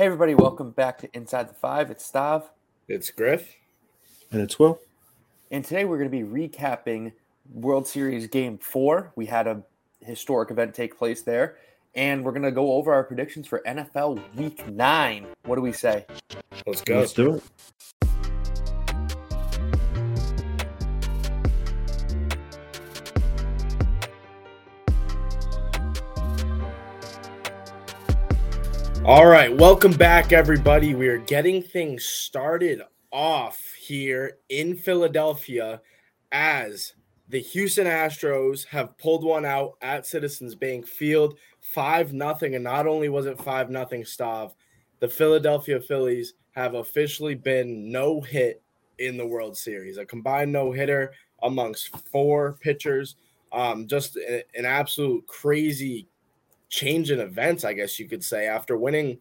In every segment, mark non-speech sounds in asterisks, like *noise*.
Hey, everybody, welcome back to Inside the Five. It's Stav. It's Griff. And it's Will. And today we're going to be recapping World Series Game 4. We had a historic event take place there. And we're going to go over our predictions for NFL Week 9. What do we say? Let's go. Let's do it. All right, welcome back, everybody. We are getting things started off here in Philadelphia as the Houston Astros have pulled one out at Citizens Bank Field, five nothing. And not only was it five nothing, Stav, the Philadelphia Phillies have officially been no hit in the World Series, a combined no hitter amongst four pitchers. Um, just an absolute crazy change in events, I guess you could say, after winning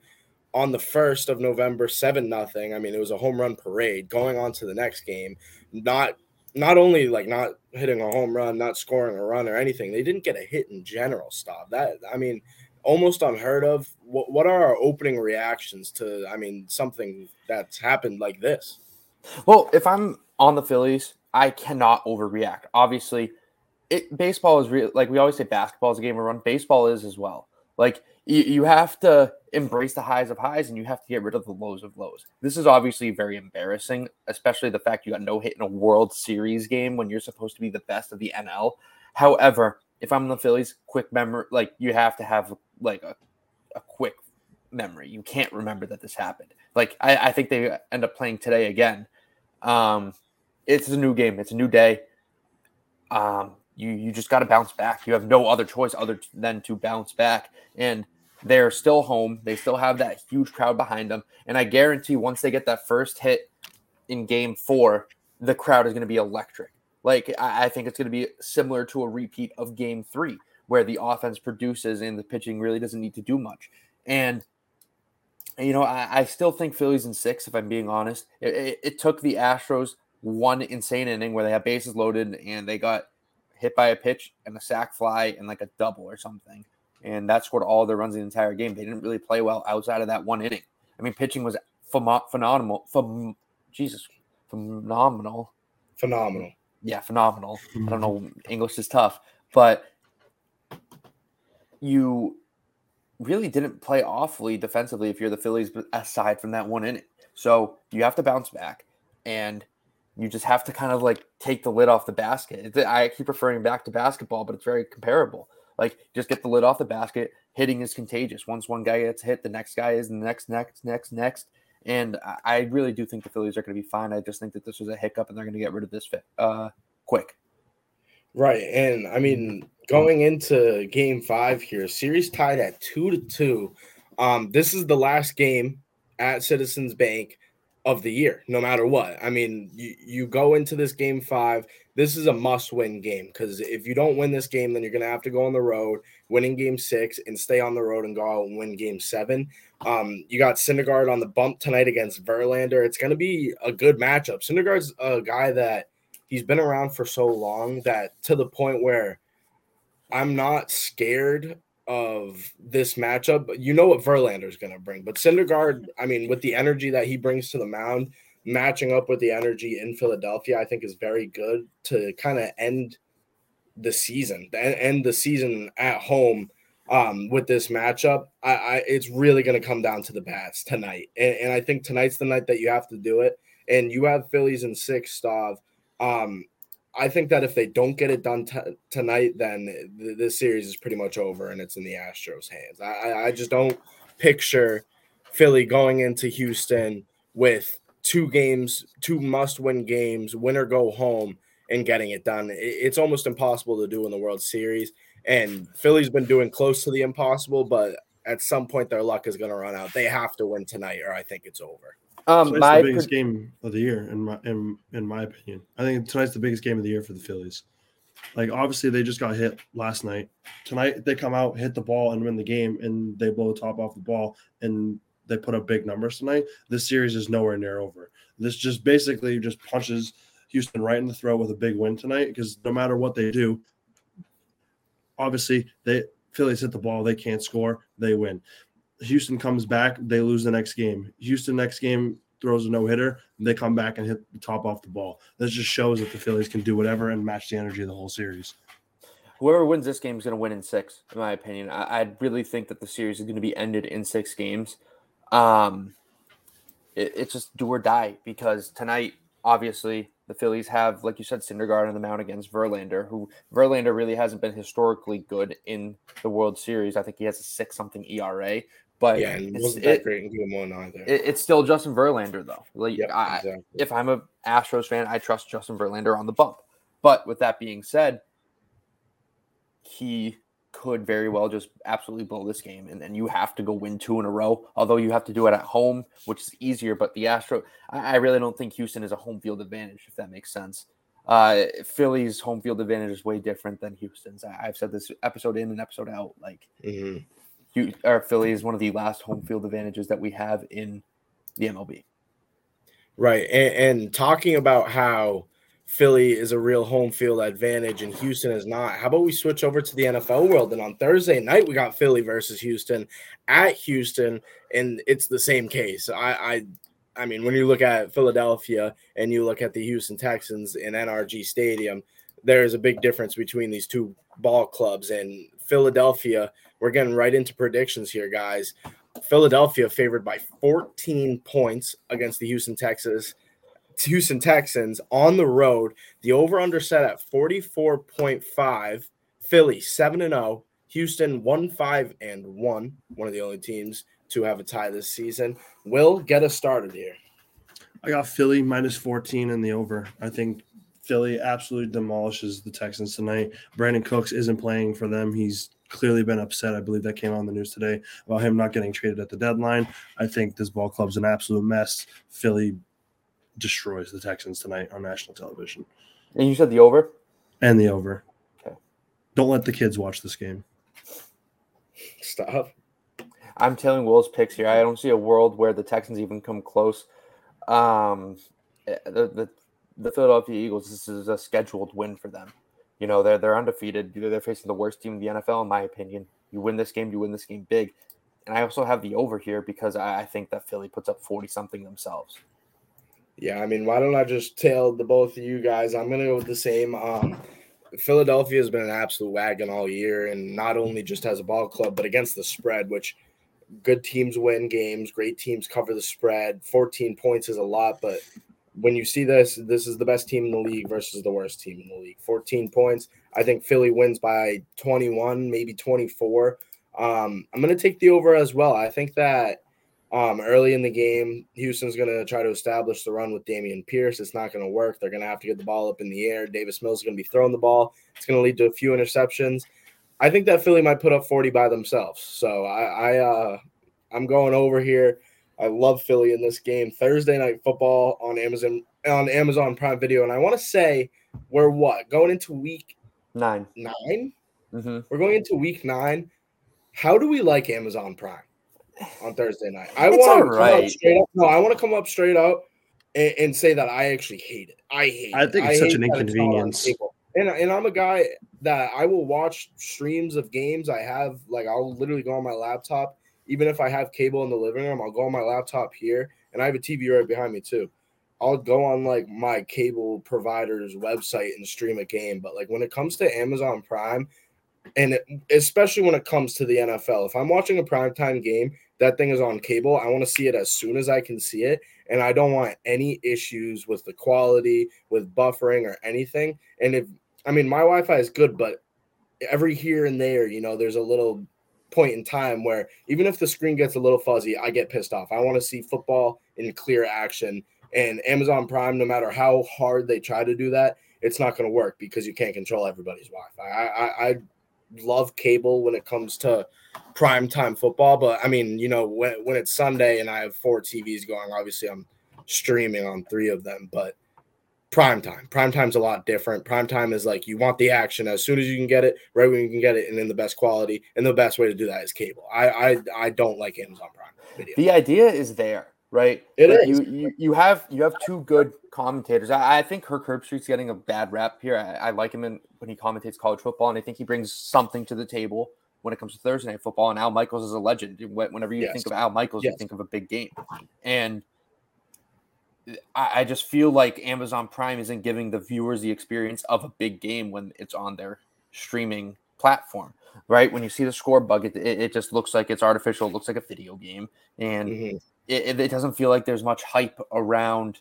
on the first of November, seven nothing. I mean, it was a home run parade. Going on to the next game, not not only like not hitting a home run, not scoring a run or anything, they didn't get a hit in general. Stop that. I mean, almost unheard of. What what are our opening reactions to? I mean, something that's happened like this. Well, if I'm on the Phillies, I cannot overreact. Obviously, it baseball is real. Like we always say, basketball is a game of run. Baseball is as well. Like you, you have to embrace the highs of highs and you have to get rid of the lows of lows. This is obviously very embarrassing, especially the fact you got no hit in a World Series game when you're supposed to be the best of the NL. However, if I'm the Phillies, quick memory, like you have to have like a, a quick memory. You can't remember that this happened. Like I, I think they end up playing today again. Um, it's a new game. It's a new day. Um, you you just got to bounce back. You have no other choice other than to bounce back. And they're still home. They still have that huge crowd behind them. And I guarantee once they get that first hit in game four, the crowd is going to be electric. Like I, I think it's going to be similar to a repeat of game three, where the offense produces and the pitching really doesn't need to do much. And you know, I, I still think Phillies in six, if I'm being honest. It, it, it took the Astros one insane inning where they had bases loaded and they got hit by a pitch and a sac fly and like a double or something. And that scored all their runs in the entire game. They didn't really play well outside of that one inning. I mean, pitching was ph- phenomenal. Ph- Jesus, phenomenal. Phenomenal. Yeah, phenomenal. I don't know. Mhm. English is tough, but you really didn't play awfully defensively if you're the Phillies, aside from that one inning. So you have to bounce back. And you just have to kind of like take the lid off the basket. I keep referring back to basketball, but it's very comparable. Like just get the lid off the basket. Hitting is contagious. Once one guy gets hit, the next guy is the next, next, next, next. And I really do think the Phillies are going to be fine. I just think that this was a hiccup, and they're going to get rid of this fit uh, quick. Right, and I mean, going into Game Five here, series tied at two to two. Um, this is the last game at Citizens Bank of the year, no matter what. I mean, you, you go into this game five. This is a must win game because if you don't win this game, then you're going to have to go on the road, winning game six, and stay on the road and go out and win game seven. Um, you got Syndergaard on the bump tonight against Verlander. It's going to be a good matchup. Syndergaard's a guy that he's been around for so long that to the point where I'm not scared of this matchup. You know what Verlander is going to bring, but Syndergaard, I mean, with the energy that he brings to the mound, matching up with the energy in Philadelphia, I think is very good to kind of end the season, end the season at home um, with this matchup. I, I it's really going to come down to the bats tonight, and, and, I think tonight's the night that you have to do it. And you have Phillies in six, Stav. Um, I think that if they don't get it done t- tonight, then th- this series is pretty much over and it's in the Astros' hands. I, I just don't picture Philly going into Houston with two games, two must-win games, win or go home, and getting it done. It's almost impossible to do in the World Series. And Philly's been doing close to the impossible, but at some point their luck is going to run out. They have to win tonight, or I think it's over. Um, tonight's my the biggest game of the year, in my in, in my opinion. I think tonight's the biggest game of the year for the Phillies. Like obviously they just got hit last night. Tonight they come out, hit the ball, and win the game, and they blow the top off the ball, and they put up big numbers tonight. This series is nowhere near over. This just basically just punches Houston right in the throat with a big win tonight because no matter what they do, obviously they Phillies hit the ball, they can't score, they win. Houston comes back, they lose the next game. Houston next game throws a no hitter, they come back and hit the top off the ball. This just shows that the Phillies can do whatever and match the energy of the whole series. Whoever wins this game is going to win in six, in my opinion. I, I really think that the series is going to be ended in six games. Um, it, it's just do or die because tonight, obviously, the Phillies have, like you said, Syndergaard on the mound against Verlander, who Verlander really hasn't been historically good in the World Series. I think he has a six something ERA, but yeah, it wasn't that great in game one either. It, it's still Justin Verlander though. Like, Yep, I, exactly. if I'm a Astros fan, I trust Justin Verlander on the bump. But with that being said, he could very well just absolutely blow this game, and then you have to go win two in a row. Although you have to do it at home, which is easier. But the Astro, I, I really don't think Houston is a home field advantage, if that makes sense. Uh, Philly's home field advantage is way different than Houston's. I, I've said this episode in and episode out. Like, Mhm. Hu- or Philly is one of the last home field advantages that we have in the MLB. Right. And, and talking about how Philly is a real home field advantage and Houston is not, how about we switch over to the NFL world? And on Thursday night, we got Philly versus Houston at Houston, and it's the same case. I, I, I mean, when you look at Philadelphia and you look at the Houston Texans in NRG Stadium, there is a big difference between these two ball clubs. And Philadelphia, we're getting right into predictions here, guys. Philadelphia favored by 14 points against the Houston Texans. Houston Texans on the road. The over under set at 44.5. Philly 7 and 0. Houston 1 5 and 1. One of the only teams to have a tie this season. Will get us started here. I got Philly minus 14 in the over. I think Philly absolutely demolishes the Texans tonight. Brandin Cooks isn't playing for them. He's clearly been upset. I believe that came on the news today about him not getting traded at the deadline. I think this ball club's an absolute mess. Philly destroys the Texans tonight on national television And you said the over? and the over. Okay. Don't let the kids watch this game. Stop. I'm telling Will's picks here. I don't see a world where the Texans even come close. Um, eh, the, the the Philadelphia Eagles. This is a scheduled win for them. You know they're they're undefeated. They're facing the worst team in the NFL, in my opinion. You win this game, you win this game big. And I also have the over here because I, I think that Philly puts up forty something themselves. Yeah, I mean, why don't I just tell the both of you guys? I'm gonna go with the same. Um, Philadelphia has been an absolute wagon all year, and not only just as a ball club, but against the spread, which good teams win games, great teams cover the spread. 14 points is a lot, but when you see this, this is the best team in the league versus the worst team in the league. 14 points. I think Philly wins by 21, maybe 24. Um, I'm going to take the over as well. I think that um, early in the game, Houston's going to try to establish the run with Dameon Pierce. It's not going to work. They're going to have to get the ball up in the air. Davis Mills is going to be throwing the ball. It's going to lead to a few interceptions. I think that Philly might put up 40 by themselves. So I, I uh, I'm going over here. I love Philly in this game. Thursday night football on Amazon on Amazon Prime Video, and I want to say we're what going into week 9 nine. Mm-hmm. We're going into week nine. How do we like Amazon Prime on Thursday night? I It's want to come up straight up. No, I want to come up straight up and, and say that I actually hate it. I hate. It. I it. think it's such an that it's not on inconvenience. And and I'm a guy that I will watch streams of games. I have like I'll literally go on my laptop, even if I have cable in the living room. I'll go on my laptop here, and I have a TV right behind me too. I'll go on like my cable provider's website and stream a game. But like when it comes to Amazon Prime, and it, especially when it comes to the NFL, if I'm watching a primetime game, that thing is on cable. I want to see it as soon as I can see it. And I don't want any issues with the quality, with buffering or anything. And if, I mean, my Wi Fi is good, but every here and there, you know, there's a little point in time where even if the screen gets a little fuzzy, I get pissed off. I want to see football in clear action. And Amazon Prime, no matter how hard they try to do that, it's not going to work because you can't control everybody's Wi-Fi. I, I, I love cable when it comes to prime time football, but I mean, you know, when when it's Sunday and I have four TVs going, obviously I'm streaming on three of them, but prime time. Prime time's a lot different. Prime time is like you want the action as soon as you can get it, right when you can get it, and in the best quality. And the best way to do that is cable. I I, I don't like Amazon Prime Video. The idea is there, right? It Like, is. You, you you have you have two good commentators. I, I think Kirk Herbstreit's getting a bad rap here. I, I like him in, when he commentates college football, and I think he brings something to the table. when it comes to Thursday night football. And Al Michaels is a legend. Whenever you Yes. think of Al Michaels, Yes. you think of a big game. And I, I just feel like Amazon Prime isn't giving the viewers the experience of a big game when it's on their streaming platform. Right when you see the score bug, it, it, it just looks like it's artificial. It looks like a video game, and Mhm. it, it, doesn't feel like there's much hype around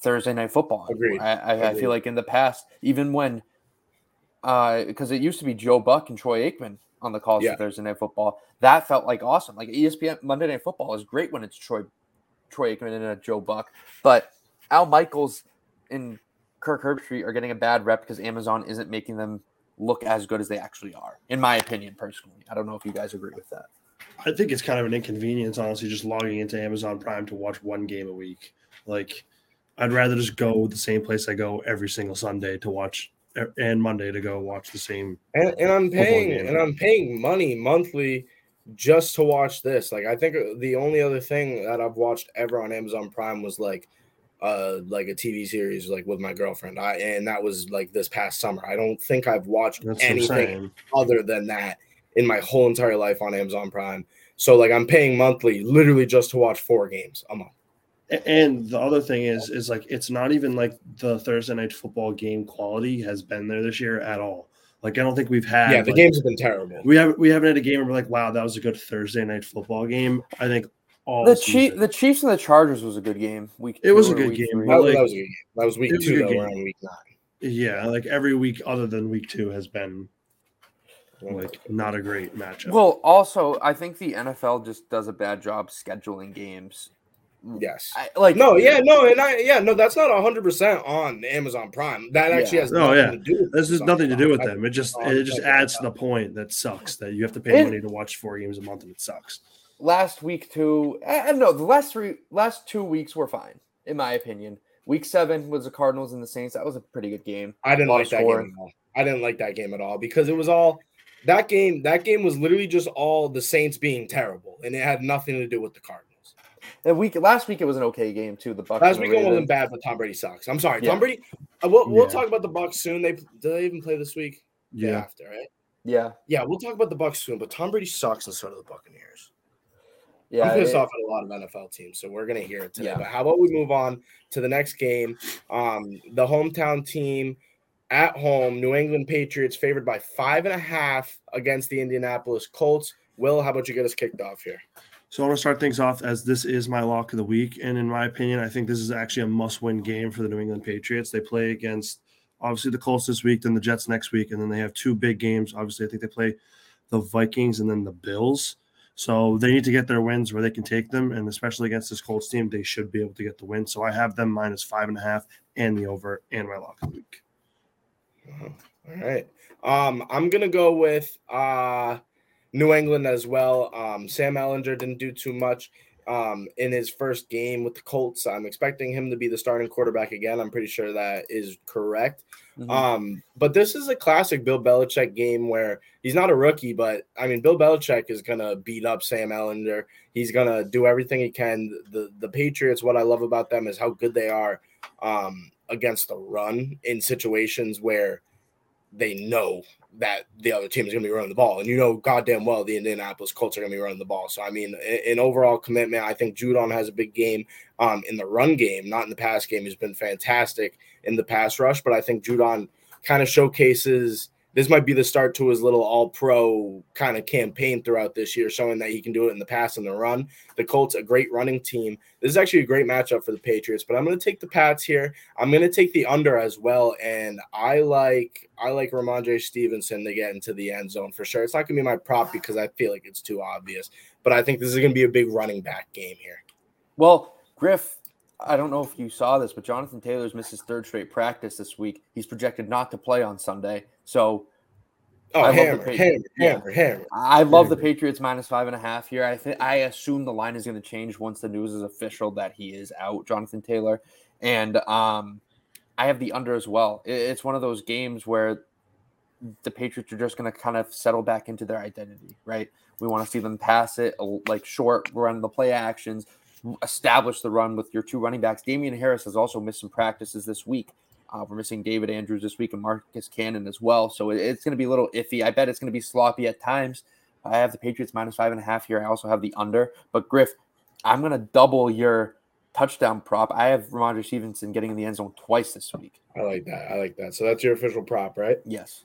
Thursday night football. Agreed. I, I, I feel like in the past, even when, because it used to be Joe Buck and Troy Aikman on the calls Yeah. for Thursday night football, that felt like awesome. Like ESPN Monday Night Football is great when it's Troy, Troy Aikman and a Joe Buck, but Al Michaels and Kirk Herbstreit are getting a bad rep because Amazon isn't making them look as good as they actually are, in my opinion, personally. I don't know if you guys agree with that. I think it's kind of an inconvenience, honestly, just logging into Amazon Prime to watch one game a week. Like, I'd rather just go the same place I go every single Sunday to watch, and Monday to go watch the same. and, and I'm paying game. and I'm paying money monthly just to watch this. Like I think the only other thing that I've watched ever on Amazon Prime was like uh like a TV series like with my girlfriend. I and that was like this past summer. I don't think I've watched That's anything other than that in my whole entire life on Amazon Prime. So like I'm paying monthly literally just to watch four games a month. And the other thing is, is like it's not even like the Thursday night football game quality has been there this year at all. Like I don't think we've had. yeah, the like- games have been terrible. We haven't we haven't had a game where we're like, wow, that was a good Thursday night football game. I think all The Chief, the Chiefs and the Chargers was a good game. Week It was a good game. That, was- like- that was a good game. That was week was two though. We're game. on week nine. yeah, like every week other than week two has been like not a great matchup. Well, also, I think the NFL just does a bad job scheduling games. Yes. I, like No, yeah, no, and I yeah, no, that's not hundred percent on Amazon Prime. That actually Yeah. has no, nothing yeah. to do with this is nothing to do with them. It just it just adds to the point that sucks that you have to pay It- money to watch four games a month and it sucks. last week two, and no. The last three, last two weeks were fine, in my opinion. Week seven was the Cardinals and the Saints. That was a pretty good game. I didn't like that scoring. game at all. I didn't like that game at all because it was all that game. That game was literally just all the Saints being terrible, and it had nothing to do with the Cardinals. The week last week it was an okay game too. The Bucks. Last and the weekend wasn't bad, but Tom Brady sucks. I'm sorry, Yeah. Tom Brady. Uh, we'll, we'll Yeah. talk about the Bucks soon. They do they even play this week? Day Yeah. after right? Yeah, Yeah, we'll talk about the Bucks soon. But Tom Brady sucks, and so do the Buccaneers. yeah. I'm pissed it- off at a lot of NFL teams, so we're gonna hear it today. Yeah. But how about we move on to the next game? Um, the hometown team at home, New England Patriots favored by five and a half against the Indianapolis Colts. Will, how about you get us kicked off here? So I want to start things off as this is my lock of the week, and in my opinion, I think this is actually a must-win game for the New England Patriots. They play against obviously the Colts this week, then the Jets next week, and then they have two big games. Obviously, I think they play the Vikings and then the Bills. So they need to get their wins where they can take them, and especially against this Colts team, they should be able to get the win. So I have them minus five and a half and the over and my lock of the week. All right. Um, I'm gonna go with uh New England as well. Um, Sam Ehlinger didn't do too much um in his first game with the Colts. I'm expecting him to be the starting quarterback again. I'm pretty sure that is correct. Mhm. Um, but this is a classic Bill Belichick game where he's not a rookie, but I mean Bill Belichick is gonna beat up Sam Ehlinger. He's gonna do everything he can. The the Patriots, what I love about them is how good they are um against the run in situations where they know that the other team is going to be running the ball, and you know goddamn well the Indianapolis Colts are going to be running the ball. So I mean, in, in overall commitment, I think Judon has a big game um, in the run game, not in the pass game. He's been fantastic in the pass rush, but I think Judon kind of showcases this might be the start to his little all pro kind of campaign throughout this year, showing that he can do it in the pass and the run. The Colts, a great running team. This is actually a great matchup for the Patriots, but I'm going to take the Pats here. I'm going to take the under as well, and I like I like Rhamondre Stevenson to get into the end zone for sure. It's not going to be my prop because I feel like it's too obvious, but I think this is going to be a big running back game here. Well, Griff, I don't know if you saw this, but Jonathan Taylor's missed his third straight practice this week. He's projected not to play on Sunday. So Oh, I love the hammer, Patri- hammer, hammer, hammer. I love the Patriots minus five and a half here. I think I assume the line is going to change once the news is official that he is out, Jonathan Taylor, and um, I have the under as well. It- It's one of those games where the Patriots are just going to kind of settle back into their identity, right? We want to see them pass it, uh, like short run the play actions, establish the run with your two running backs. Damien Harris has also missed some practices this week. Uh, we're missing David Andrews this week and Marcus Cannon as well. So it- it's going to be a little iffy. I bet it's going to be sloppy at times. I have the Patriots minus five and a half here. I also have the under. But Griff, I'm gonna double your touchdown prop. I have Rhamondre Stevenson getting in the end zone twice this week. I like that. I like that. So that's your official prop, right? Yes.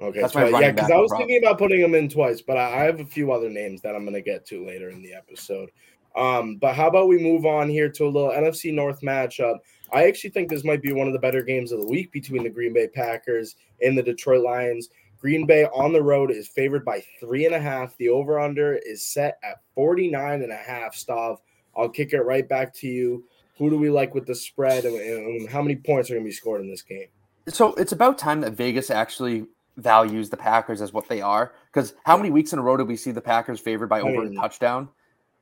Okay. That's my yeah, because I was prop. thinking about putting him in twice, but I, I have a few other names that I'm going to get to later in the episode. Um, but how about we move on here to a little NFC North matchup? I actually think this might be one of the better games of the week between the Green Bay Packers and the Detroit Lions. Green Bay on the road is favored by three and a half. The over under is set at 49 and a half. Stav, I'll kick it right back to you. Who do we like with the spread and, and how many points are going to be scored in this game? So it's about time that Vegas actually values the Packers as what they are. Because how many weeks in a row did we see the Packers favored by over I mean, a touchdown?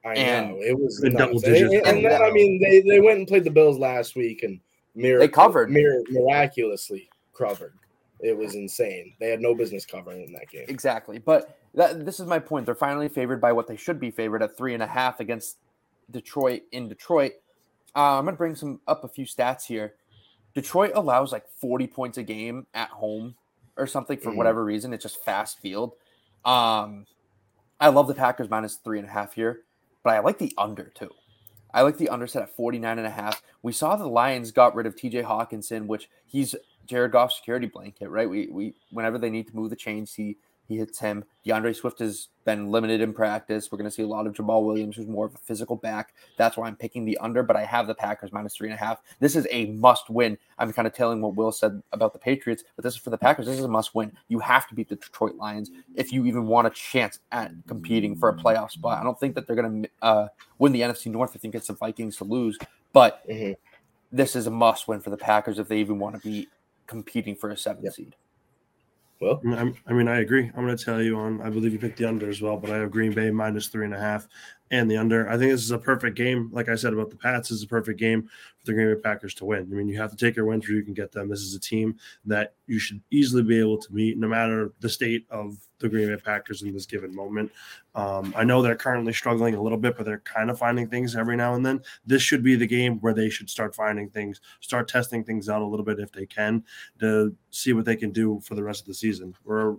I and know it was double digits. And, and then I mean they, they went and played the Bills last week and mir- they covered mir- miraculously covered. It was insane. They had no business covering in that game. Exactly. But that, this is my point. They're finally favored by what they should be favored at three and a half against Detroit in Detroit. Uh, I'm going to bring some up a few stats here. Detroit allows like 40 points a game at home or something for mm whatever reason. It's just fast field. Um, I love the Packers minus three and a half here, but I like the under too. I like the under set at 49 and a half. We saw the Lions got rid of TJ Hockenson, which he's Jared Goff's security blanket, right? We we whenever they need to move the chains, he he hits him. D'Andre Swift has been limited in practice. We're going to see a lot of Jamaal Williams, who's more of a physical back. That's why I'm picking the under, but I have the Packers minus three and a half. This is a must win. I'm kind of telling what Will said about the Patriots, but this is for the Packers. This is a must win. You have to beat the Detroit Lions if you even want a chance at competing for a playoff spot. I don't think that they're going to uh, win the NFC North. I think it's the Vikings to lose, but mm-hmm. this is a must win for the Packers if they even want to be competing for a seventh yep. seed. Well, I mean, I agree. I'm going to tell you on. I believe you picked the under as well, but I have Green Bay minus three and a half and the under. I think this is a perfect game. Like I said about the Pats, this is a perfect game for the Green Bay Packers to win. I mean, you have to take your wins where you can get them. This is a team that you should easily be able to meet, no matter the state of the Green Bay Packers in this given moment. Um, I know they're currently struggling a little bit, but they're kind of finding things every now and then. This should be the game where they should start finding things, start testing things out a little bit if they can, to see what they can do for the rest of the season. We're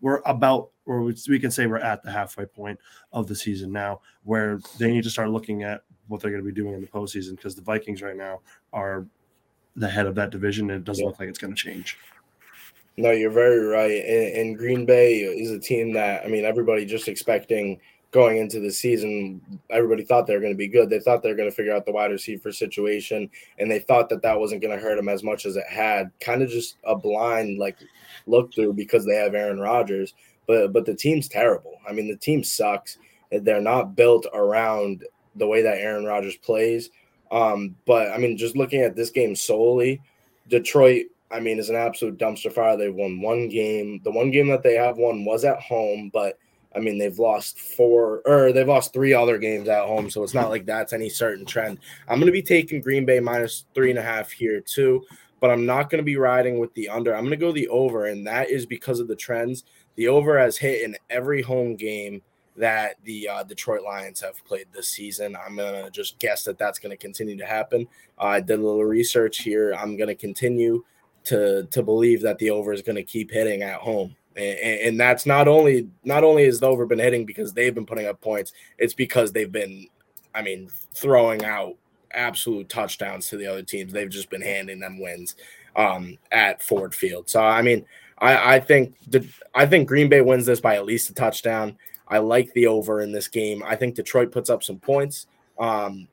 we're about or we can say we're at the halfway point of the season now where they need to start looking at what they're going to be doing in the postseason because the Vikings right now are the head of that division and it doesn't yeah. look like it's going to change. No, you're very right. And, and, Green Bay is a team that, I mean, everybody just expecting going into the season, everybody thought they were going to be good. They thought they were going to figure out the wide receiver situation, and they thought that that wasn't going to hurt them as much as it had. Kind of just a blind, like, look through because they have Aaron Rodgers but but the team's terrible. I mean, the team sucks. They're not built around the way that Aaron Rodgers plays. Um, but I mean, just looking at this game solely, Detroit, I mean, is an absolute dumpster fire. They've won one game. The one game that they have won was at home, but I mean, they've lost four or they've lost three other games at home. So it's not like that's any certain trend. I'm going to be taking Green Bay minus three and a half here, too, but I'm not going to be riding with the under. I'm going to go the over, and that is because of the trends. The over has hit in every home game that the uh, Detroit Lions have played this season. I'm gonna just guess that that's to continue to happen. Uh, I did a little research here. I'm to continue to to believe that the over is to keep hitting at home, and, and, that's not only not only has the over been hitting because they've been putting up points. It's because they've been, I mean, throwing out absolute touchdowns to the other teams. They've just been handing them wins um, at Ford Field. So I mean I, I think the I think Green Bay wins this by at least a touchdown. I like the over in this game. I think Detroit puts up some points. Um,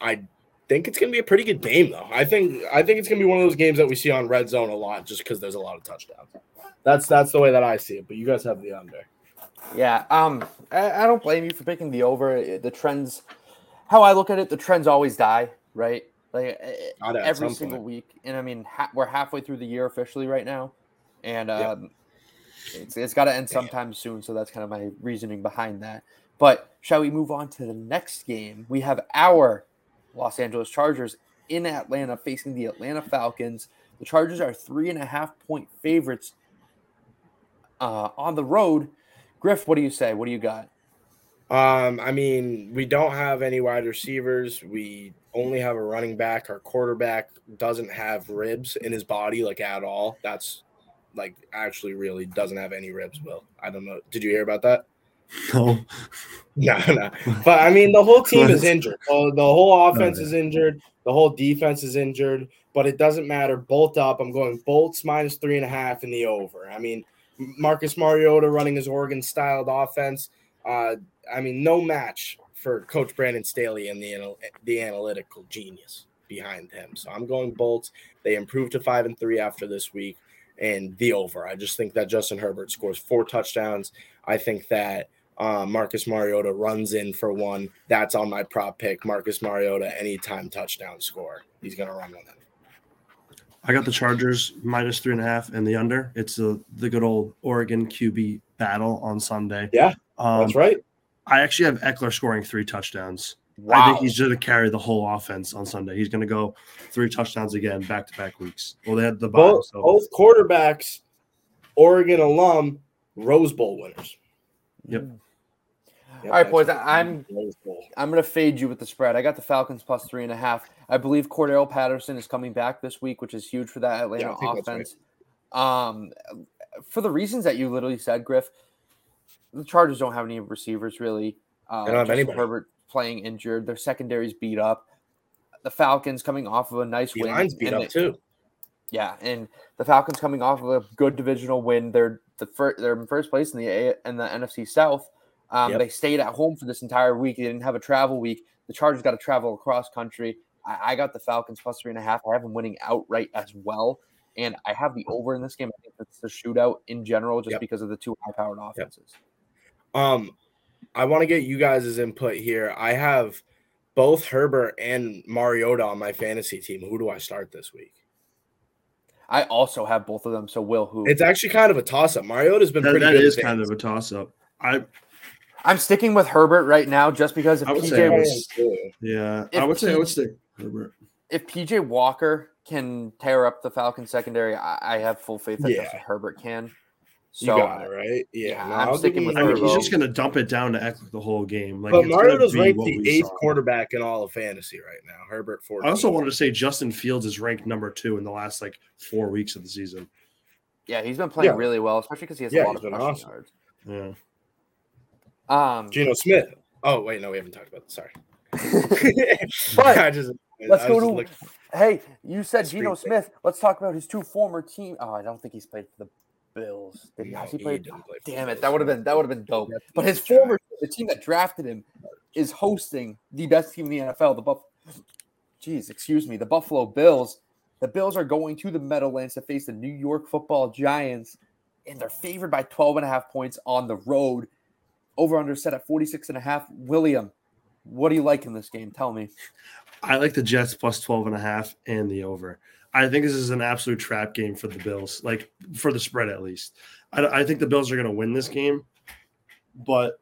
I think it's going to be a pretty good game, though. I think I think it's going to be one of those games that we see on red zone a lot, just because there's a lot of touchdowns. That's that's the way that I see it. But you guys have the under. Yeah, um, I, I don't blame you for picking the over. The trends, how I look at it, the trends always die, right? Like every single point. week. And I mean, ha- we're halfway through the year officially right now and um, yep. it's, it's got to end sometime soon. So that's kind of my reasoning behind that. But shall we move on to the next game? We have our Los Angeles Chargers in Atlanta facing the Atlanta Falcons. The Chargers are three and a half point favorites uh, on the road. Griff, what do you say? What do you got? Um, I mean, we don't have any wide receivers. We only have a running back. Our quarterback doesn't have ribs in his body, like at all. That's like actually really doesn't have any ribs. Will I don't know. Did you hear about that? No. *laughs* No, no. But I mean, the whole *laughs* team is injured. The, whole offense is injured. The whole defense is injured. But it doesn't matter. Bolt up. I'm going bolts minus three and a half in the over. I mean, Marcus Mariota running his Oregon styled offense. Uh, I mean, no match for Coach Brandon Staley and the the analytical genius behind him. So I'm going bolts. They improved to five and three after this week, and the over. I just think that Justin Herbert scores four touchdowns. I think that uh, Marcus Mariota runs in for one. That's on my prop pick. Marcus Mariota, anytime touchdown score. He's going to run with it. I got the Chargers minus three and a half and the under. It's a, the good old Oregon QB battle on Sunday. Yeah, um, that's right. I actually have Ekeler scoring three touchdowns. Wow. I think he's going to carry the whole offense on Sunday. He's going to go three touchdowns again, back to back weeks. Well, they had the both, so. both quarterbacks, Oregon alum, Rose Bowl winners. Yep. Yep, All right, boys. I'm I'm gonna fade you with the spread. I got the Falcons plus three and a half. I believe Cordarrelle Patterson is coming back this week, which is huge for that Atlanta yeah, offense. Right. Um, for the reasons that you literally said, Griff, the Chargers don't have any receivers really. Um, they don't have anybody. Herbert playing injured. Their secondary's beat up. The Falcons coming off of a nice the win. Line's beat up they, too. Yeah, and the Falcons coming off of a good divisional win. They're the first. They're in first place in the A in the NFC South. Um, yep. They stayed at home for this entire week. They didn't have a travel week. The Chargers got to travel across country. I, I, got the Falcons plus three and a half. I have them winning outright as well. And I have the over in this game. I think it's the shootout in general, just yep. because of the two high powered offenses. Yep. Um, I want to get you guys' input here. I have both Herbert and Mariota on my fantasy team. Who do I start this week? I also have both of them. So will who? It's actually kind of a toss up. Mariota's been that, pretty. That is kind of a toss up. I I'm sticking with Herbert right now just because if PJ was, yeah, I would say I would stick Herbert. If PJ Walker can tear up the Falcon secondary, I, I have full faith that yeah. Herbert can. So, you got it right. Yeah, yeah no, I'm sticking with. I mean, he's just going to dump it down to Ekeler the whole game. Like, but Mariota's ranked the eighth saw. quarterback in all of fantasy right now. Herbert 14. I also wanted to say Justin Fields is ranked number two in the last like four weeks of the season. Yeah, he's been playing yeah. really well, especially because he has yeah, a lot of rushing awesome. yards. Yeah. Um, Geno Smith. Oh wait, no, we haven't talked about this. Sorry. *laughs* *laughs* but I just, let's I go to. Looking... Hey, you said Geno Smith. Let's talk about his two former team. Oh, I don't think he's played for the Bills. Did he, no, he played? Play damn it, that would have been that would have been dope. But his former the team that drafted him is hosting the best team in the NFL. The Buff. Jeez, excuse me. The Buffalo Bills. The Bills are going to the Meadowlands to face the New York Football Giants, and they're favored by 12 and a half points on the road. Over under set at 46 and a half. William, what do you like in this game? Tell me. I like the Jets plus 12 and a half and the over. I think this is an absolute trap game for the Bills, like for the spread at least. I, I think the Bills are going to win this game, but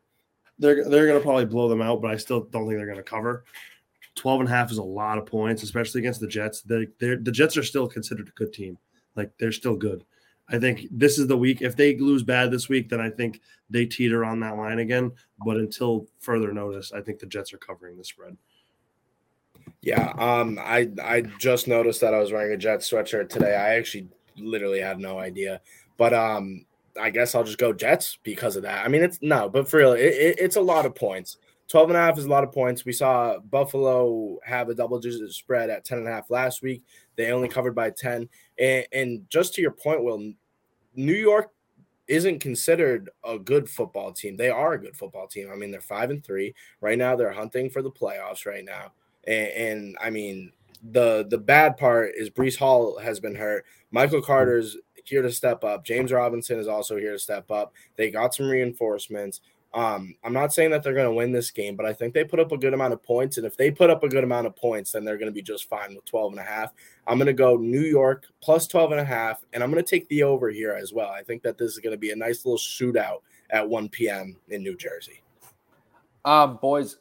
they're they're going to probably blow them out. But I still don't think they're going to cover. 12 and a half is a lot of points, especially against the Jets. They the Jets are still considered a good team. Like they're still good. I think this is the week. If they lose bad this week, then I think they teeter on that line again. But until further notice, I think the Jets are covering the spread. Yeah, um, I I just noticed that I was wearing a Jets sweatshirt today. I actually literally had no idea, but um, I guess I'll just go Jets because of that. I mean, it's no, but for real, it, it, it's a lot of points. 12 and a half is a lot of points. We saw Buffalo have a double digit spread at 10 and a half last week. They only covered by 10. And, and just to your point, Will, New York isn't considered a good football team. They are a good football team. I mean, they're five and three right now. They're hunting for the playoffs right now. And, and I mean, the the bad part is Breece Hall has been hurt. Michael Carter's here to step up. James Robinson is also here to step up. They got some reinforcements. Um, I'm not saying that they're going to win this game, but I think they put up a good amount of points. And if they put up a good amount of points, then they're going to be just fine with 12 and a half. I'm going to go New York plus 12 and a half, and I'm going to take the over here as well. I think that this is going to be a nice little shootout at 1 p.m. in New Jersey. Um, boys,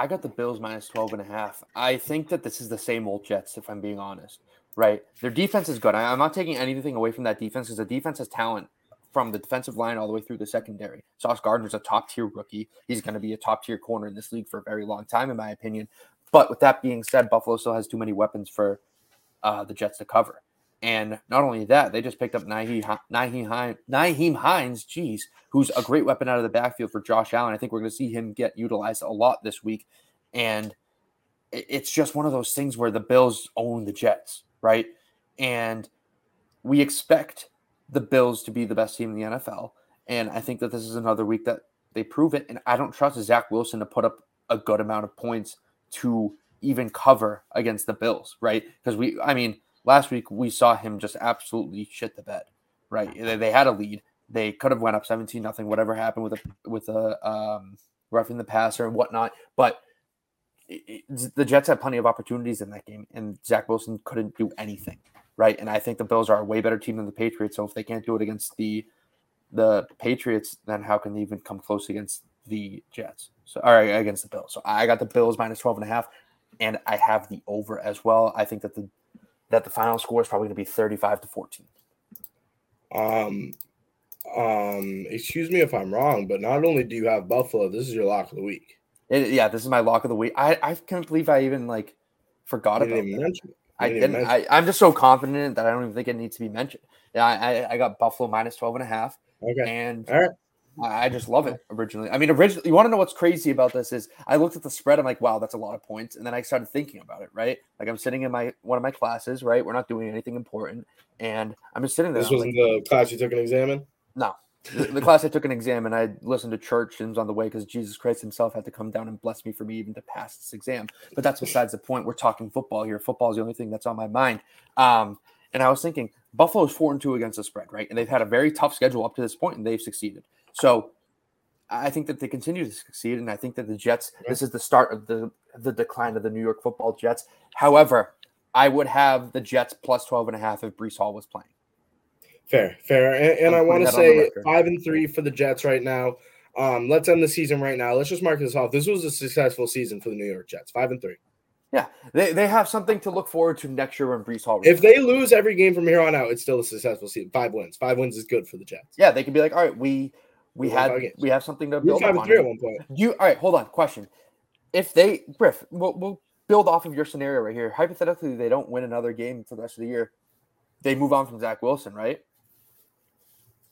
I got the Bills minus 12 and a half. I think that this is the same old Jets, if I'm being honest, right? Their defense is good. I, am not taking anything away from that defense because the defense has talent from the defensive line all the way through the secondary. Sauce Gardner's a top tier rookie. He's going to be a top tier corner in this league for a very long time, in my opinion. But with that being said, Buffalo still has too many weapons for uh, the Jets to cover. And not only that, they just picked up Nyheim, Nyheim Hines, geez, who's a great weapon out of the backfield for Josh Allen. I think we're going to see him get utilized a lot this week. And it's just one of those things where the Bills own the Jets, right? And we expect the Bills to be the best team in the NFL. And I think that this is another week that they prove it. And I don't trust Zach Wilson to put up a good amount of points to even cover against the Bills, right? Because we, I mean, last week we saw him just absolutely shit the bed, right? They, they had a lead. They could have went up 17 nothing, whatever happened with a with a um, roughing the passer and whatnot. But it, it, the Jets had plenty of opportunities in that game, and Zach Wilson couldn't do anything, right? And I think the Bills are a way better team than the Patriots. So if they can't do it against the the Patriots, then how can they even come close against the Jets? So all right, against the Bills. So I got the Bills minus 12 and a half, and I have the over as well. I think that the that the final score is probably going to be 35 to 14. Um, um, excuse me if I'm wrong, but not only do you have Buffalo, this is your lock of the week. It, yeah, this is my lock of the week. I, I can't believe I even like forgot about it. I didn't. I, I'm just so confident that I don't even think it needs to be mentioned. Yeah, I, I got Buffalo minus 12 and a half. Okay. And all right. I just love it originally. I mean, originally, you want to know what's crazy about this is I looked at the spread. I'm like, wow, that's a lot of points. And then I started thinking about it, right? Like I'm sitting in my one of my classes, right? We're not doing anything important, and I'm just sitting there. This wasn't like, the class you took an exam in. No, the, class I took an exam, and I listened to church and was on the way because Jesus Christ Himself had to come down and bless me for me even to pass this exam. But that's besides the point. We're talking football here. Football is the only thing that's on my mind. Um, and I was thinking, Buffalo's four and two against the spread, right? And they've had a very tough schedule up to this point, and they've succeeded. So I think that they continue to succeed, and I think that the Jets. Yeah. This is the start of the the decline of the New York Football Jets. However, I would have the Jets plus 12 and a half if Breece Hall was playing. Fair, fair, and, and I want to say five and three for the Jets right now. Um, let's end the season right now. Let's just mark this off. This was a successful season for the New York Jets. Five and three. Yeah, they, they have something to look forward to next year when Breece Hall. If they lose every game from here on out, it's still a successful season. Five wins. Five wins is good for the Jets. Yeah, they can be like, all right, we we had we have something to build five on. Three at one point. You all right? Hold on. Question: If they Griff, we'll, we'll build off of your scenario right here. Hypothetically, they don't win another game for the rest of the year. They move on from Zach Wilson, right?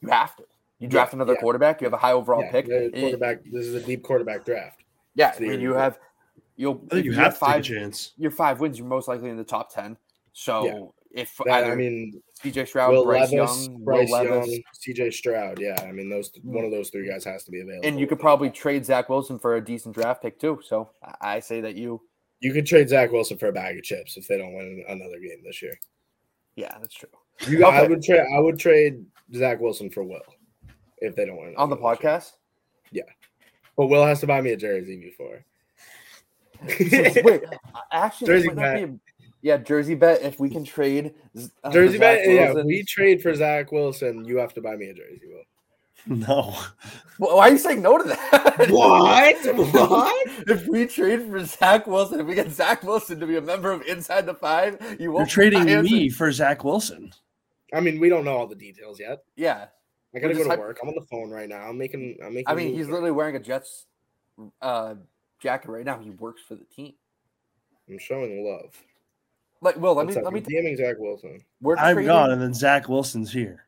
You have to. You draft yeah, another yeah. quarterback. You have a high overall yeah, pick. Eh, quarterback. This is a deep quarterback draft. Yeah, I mean, you have you'll I think you, you have, have five chance. Your five wins. You're most likely in the top ten. So if that, I mean CJ Stroud, Will Bryce Levis, Young, Bryce Will Young, CJ Stroud, yeah, I mean those one of those three guys has to be available. And you could probably trade Zach Wilson for a decent draft pick too. So I say that you you could trade Zach Wilson for a bag of chips if they don't win another game this year. Yeah, that's true. You, okay. I would trade. I would trade Zach Wilson for Will if they don't win on the podcast. Year. Yeah, but Will has to buy me a jersey before. so, *laughs* wait, *laughs* actually, jersey bet. Yeah, jersey bet. If we can trade uh, jersey bet, Wilson. yeah, we trade for Zach Wilson. You have to buy me a jersey, Will. No. Well, why are you saying no to that? *laughs* What? *laughs* what? if we trade for Zach Wilson, if we get Zach Wilson to be a member of Inside the Five, you won't. You're trading me for Zach Wilson. I mean, we don't know all the details yet. Yeah. I gotta go to hype- work. I'm on the phone right now. I'm making. I'm making. I mean, he's literally wearing a Jets uh, jacket right now. He works for the team. I'm showing love. Like, Will, let me let me. DMing Zach Wilson. We're I'm trading. gone, and then Zach Wilson's here.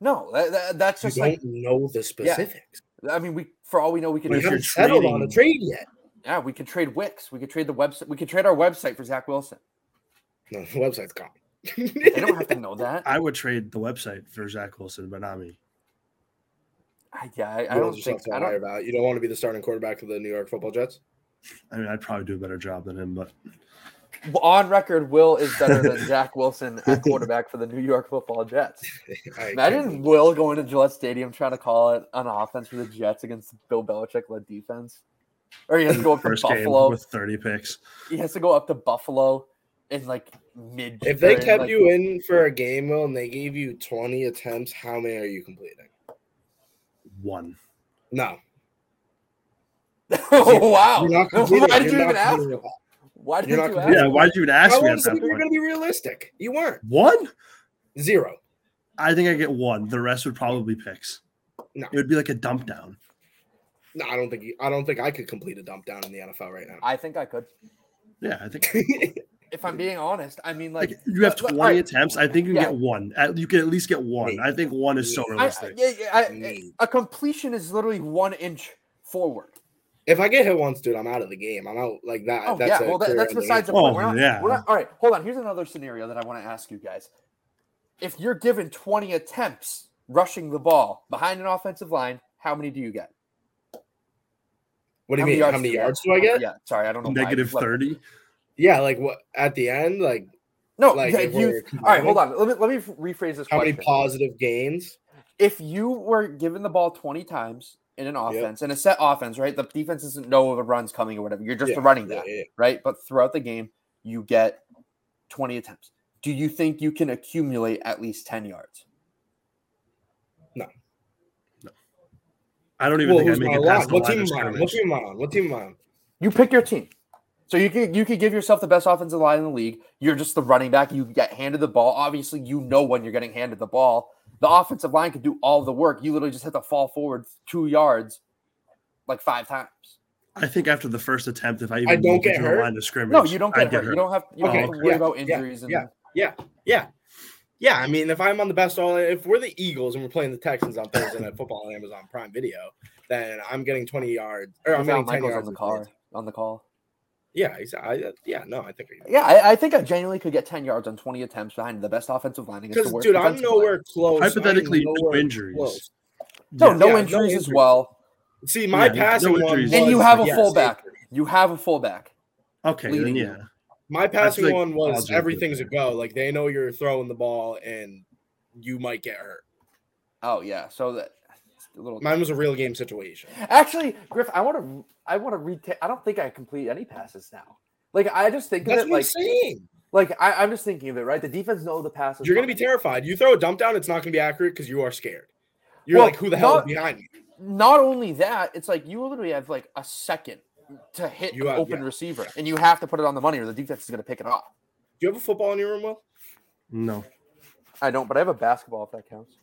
No, that, that, that's just you like don't know the specifics. Yeah. I mean, we for all we know, we can. We haven't settled on a trade yet. Yeah, we could trade Wix. We could trade the website. We could trade our website for Zach Wilson. No, the website's gone. *laughs* they don't have to know that. I would trade the website for Zach Wilson, but not me. I, yeah, I, I don't think I don't, about. You don't want to be the starting quarterback of the New York Football Jets. I mean, I'd probably do a better job than him, but on record, Will is better than *laughs* Jack Wilson at quarterback for the New York Football Jets. *laughs* Imagine Will going to Gillette Stadium trying to call it an offense for the Jets against Bill Belichick led defense, or he has to go up to Buffalo with thirty picks. He has to go up to Buffalo in like mid. If they kept like, you in for a game, Will, and they gave you twenty attempts, how many are you completing? One. No. *laughs* oh wow! Why did you even ask? Why did you ask? Yeah, why did you even ask me? At that you're going to be realistic. You weren't. One? Zero. I think I get one. The rest would probably be picks. No. It would be like a dump down. No, I don't think you, I don't think I could complete a dump down in the NFL right now. I think I could. Yeah, I think *laughs* if I'm being honest, I mean, like, Like you have but- but- 20 alright, attempts. I think you can Yeah. get one. At- You can at least get one. Maybe. I think one is so I- I, realistic. yeah, yeah, I- a completion is literally one inch forward. If I get hit once, dude, I'm out of the game. I'm out like that. Oh that's yeah, a well that, that's besides the Oh, point. We're not, oh, yeah. we're not, all right, hold on. Here's another scenario that I want to ask you guys. If you're given 20 attempts rushing the ball behind an offensive line, how many do you get? What do How you many mean? How yards many do yards do I get? Yeah, sorry, I don't know. why I Negative flipped. 30. Yeah, like what at the end? Like No, Like, yeah, you. All right, hold on. Let me let me rephrase this how many question. positive gains? if you were given the ball 20 times in an offense and a set offense, right? The defense doesn't know if a run's coming or whatever. You're just Yeah, running that, yeah. right? But throughout the game, you get 20 attempts. Do you think you can accumulate at least 10 yards? No. No. I don't even Well, think I who's make it line? past the What line team of am I on? What team am I on? What team am I on? You pick your team. So you could you could give yourself the best offensive line in the league. You're just the running back. You get handed the ball. Obviously, you know when you're getting handed the ball. The offensive line could do all the work. You literally just have to fall forward two yards, like five times. I think after the first attempt, if I even I don't get to hurt? line of scrimmage, No, you don't I'd get hurt. You don't have you don't Okay, have to worry yeah, about yeah, injuries. and yeah. Yeah, yeah, yeah. I mean, if I'm on the best all, if we're the Eagles and we're playing the Texans on Thursday Night Football on Amazon Prime Video, then I'm getting 20 yards or I'm Without getting 10 Michael's yards on the of car yards. on the call. Yeah, exactly. I, uh, yeah, no, I think. Yeah, I, I think I genuinely could get ten yards on twenty attempts behind the best offensive line against Because, the worst dude, I'm defensive line. nowhere close. Hypothetically, no injuries. close. No, no Yeah, no injuries as well. See, my Yeah, no passing one, injuries. And you have a yes, fullback. You have a fullback. Okay, then yeah. My passing like one was everything's a go. Like they know you're throwing the ball and you might get hurt. Oh yeah, so that it's a little. Mine was a real game situation. Actually, Griff, I want to. I want to retake. I don't think I complete any passes now. Like I just think That's of it what I'm like saying. like I, I'm just thinking of it. Right, the defense know the passes. You're gonna be terrified. You throw a dump down, it's not gonna be accurate because you are scared. You're Well, like, who the hell not- is behind me? Not only that, it's like you literally have like a second to hit You an have- open yeah. receiver, and you have to put it on the money, or the defense is going to pick it off. Do you have a football in your room, Will? No. I don't, but I have a basketball if that counts.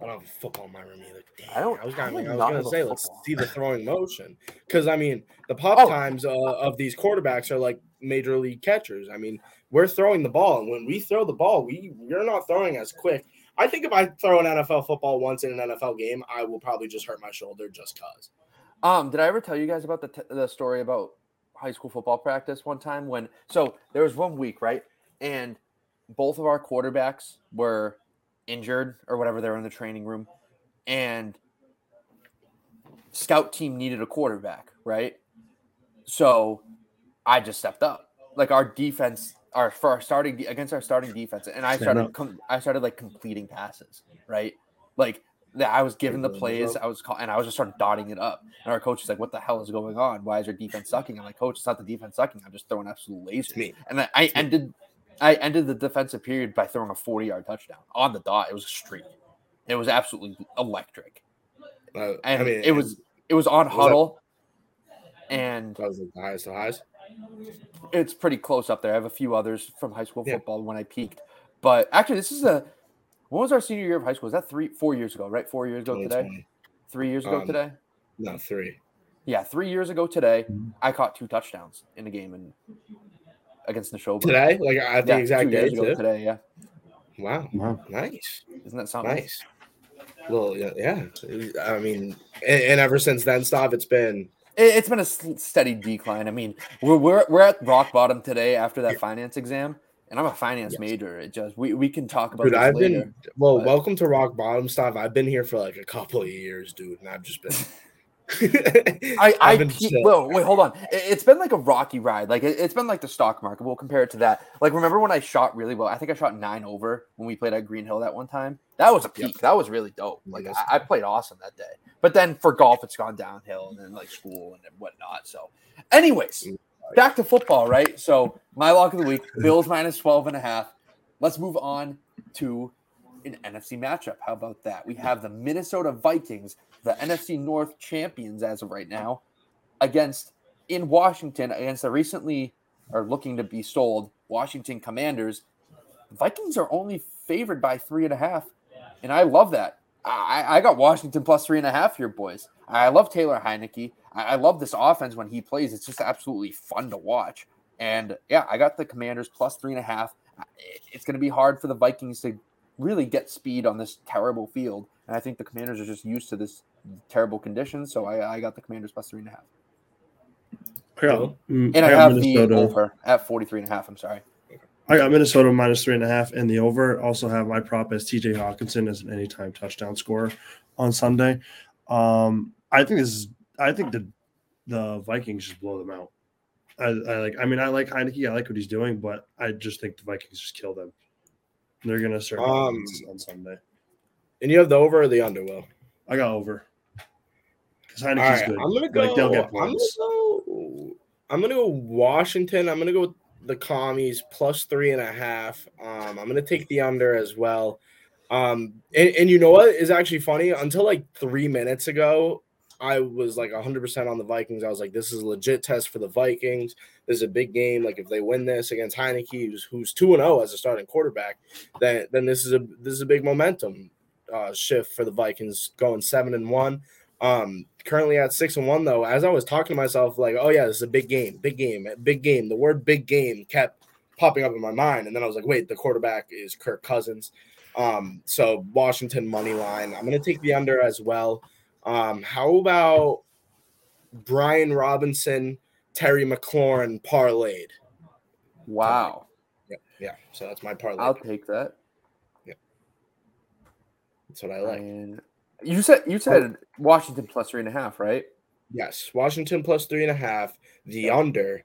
I don't have a football in my room either. Damn, I don't- I was gonna, would I was gonna say, let's football. see the *laughs* throwing motion. Because I mean, the pop Oh. times uh, of these quarterbacks are like major league catchers. I mean, we're throwing the ball, and when we throw the ball, we we're not throwing as quick. I think if I throw an NFL football once in an NFL game, I will probably just hurt my shoulder just cause. Um, did I ever tell you guys about the t- the story about high school football practice one time when so there was one week right and both of our quarterbacks were injured or whatever they're in the training room and scout team needed a quarterback right so I just stepped up like our defense our for our starting against our starting defense and I started com- I started like completing passes right like that I was given the plays. I was call- and I was just started dotting it up. And our coach is like, "What the hell is going on? Why is your defense sucking?" I'm like, "Coach, it's not the defense sucking. I'm just throwing absolute lasers." And I, I ended, I ended the defensive period by throwing a 40 yard touchdown on the dot. It was a streak. It was absolutely electric, Uh, and I mean, it was it was on was that- huddle, and that was like the highest of highs. it's pretty close up there. I have a few others from high school Yeah. football when I peaked, but actually, this is a. When was our senior year of high school? Was that three, four years ago? Right, four years ago today. Three years ago Um, today. No, three. Yeah, three years ago today, Mhm. I caught two touchdowns in a game and against Neshoba. Today, like at the yeah, exact two day. ago too? today. Yeah, Wow, Wow. nice. isn't that something? Nice. Well, yeah, yeah. I mean, and, and ever since then, stop. It's been it, it's been a steady decline. I mean, we're we're we're at rock bottom today after that finance exam, and I'm a finance Yes. major. It just we, we can talk about dude. this I've later. been well. but- welcome to rock bottom, stop. I've been here for like a couple of years, dude, and I've just been. *laughs* I, *laughs* I I've been peaked- chill. whoa, wait, hold on. It, has been like a rocky ride. Like it, has been like the stock market. We'll compare it to that. Like remember when I shot really well? I think I shot nine over when we played at Green Hill that one time. That was a Yep. peak. That was really dope. Like. I, I played awesome that day. But then for golf, it's gone downhill and then like school and whatnot. So, anyways, mm, back to football, right? So my lock of the week: Bills minus 12 and a half. Let's move on to an NFC matchup. How about that? We have the Minnesota Vikings, the NFC North champions as of right now, against in Washington against the recently are looking to be sold Washington Commanders. Vikings are only favored by three and a half, and I love that. I, I got Washington plus three and a half here, boys. I love Taylor Heinicke. I, I love this offense when he plays. It's just absolutely fun to watch. And yeah, I got the Commanders plus three and a half. It's going to be hard for the Vikings to really get speed on this terrible field. And I think the Commanders are just used to this terrible conditions. So I, I got the Commanders plus three and a half. I got, mm, And I, I have Minnesota. the over at 43 and a half. I'm sorry. I got Minnesota minus three and a half and the over. Also have my prop as TJ Hockenson as an anytime touchdown scorer on Sunday. Um, I think this is I think the the Vikings just blow them out. I, I like I mean I like Heinicke, I like what he's doing, but I just think the Vikings just kill them. They're gonna start Um, on Sunday. And you have the over or the under, Will? I got over. Because right, good. I'm gonna go. Like, they'll get I'm gonna go. I'm gonna go Washington. I'm gonna go with the commies plus three and a half. Um, I'm gonna take the under as well. Um, and, and you know what is actually funny? Until like three minutes ago, I was like 100% on the Vikings. I was like, this is a legit test for the Vikings. This is a big game. Like if they win this against Heinicke, who's, who's 2 and 0 as a starting quarterback, then then this is a this is a big momentum uh, shift for the Vikings going 7 and 1. Um, currently at 6 and 1 though. As I was talking to myself like, oh yeah, this is a big game. Big game. Big game. The word big game kept popping up in my mind and then I was like, wait, the quarterback is Kirk Cousins. Um, so Washington money line. I'm going to take the under as well. Um, how about Brian Robinson, Terry McLaurin parlayed? Wow. Yeah, yeah. So that's my parlay. I'll take that. Yeah, that's what I like. And you said you said Washington plus three and a half, right? Yes, Washington plus three and a half, the under,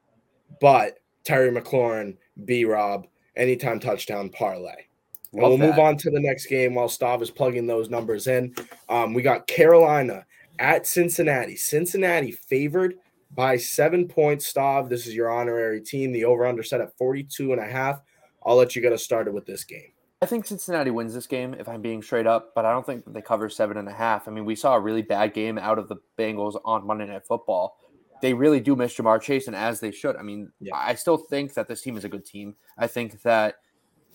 but Terry McLaurin, B Rob, anytime touchdown parlay. And we'll move on to the next game while Stav is plugging those numbers in. Um, we got Carolina at Cincinnati. Cincinnati favored by seven points. Stav, this is your honorary team. The over under set at 42 and a half. I'll let you get us started with this game. I think Cincinnati wins this game if I'm being straight up, but I don't think they cover seven and a half. I mean, we saw a really bad game out of the Bengals on Monday Night Football. They really do miss Ja'Marr Chase, and as they should. I mean, Yeah. I still think that this team is a good team. I think that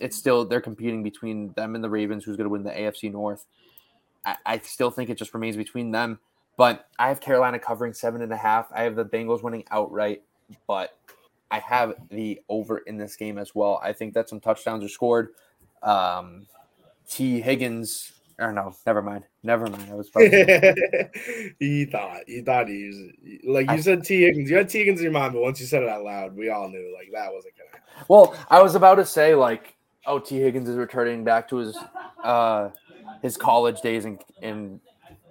it's still they're competing between them and the Ravens, who's going to win the AFC North. I, I still think it just remains between them. But I have Carolina covering seven and a half. I have the Bengals winning outright, but I have the over in this game as well. I think that some touchdowns are scored. Um, T. Higgins, or no, never mind. Never mind. I was *laughs* he thought he thought he was like you I- said T Higgins. You had T Higgins in your mind, but once you said it out loud, we all knew like that wasn't gonna happen. well, I was about to say like, oh, T. Higgins is returning back to his uh, his college days in in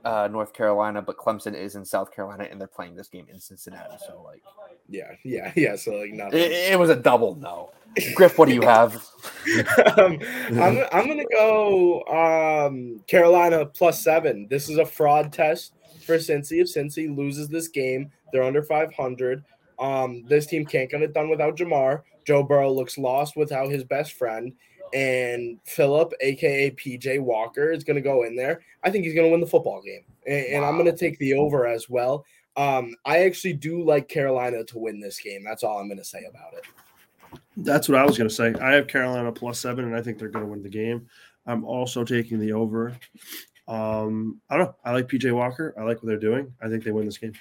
uh, North Carolina, but Clemson is in South Carolina, and they're playing this game in Cincinnati. So like, Yeah, yeah, *laughs* yeah. So like nothing. it, it was a double no. Griff, what do you have? *laughs* um, I'm I'm gonna go um, Carolina plus seven. This is a fraud test for Cincy. If Cincy loses this game, they're under 500. Um, this team can't get it done without Ja'Marr. Joe Burrow looks lost without his best friend, and Philip, aka PJ Walker, is gonna go in there. I think he's gonna win the football game, and, and I'm gonna take the over as well. Um, I actually do like Carolina to win this game. That's all I'm gonna say about it. That's what I was going to say. I have Carolina plus seven, and I think they're going to win the game. I'm also taking the over. Um, I don't know. I like PJ Walker. I like what they're doing. I think they win this game.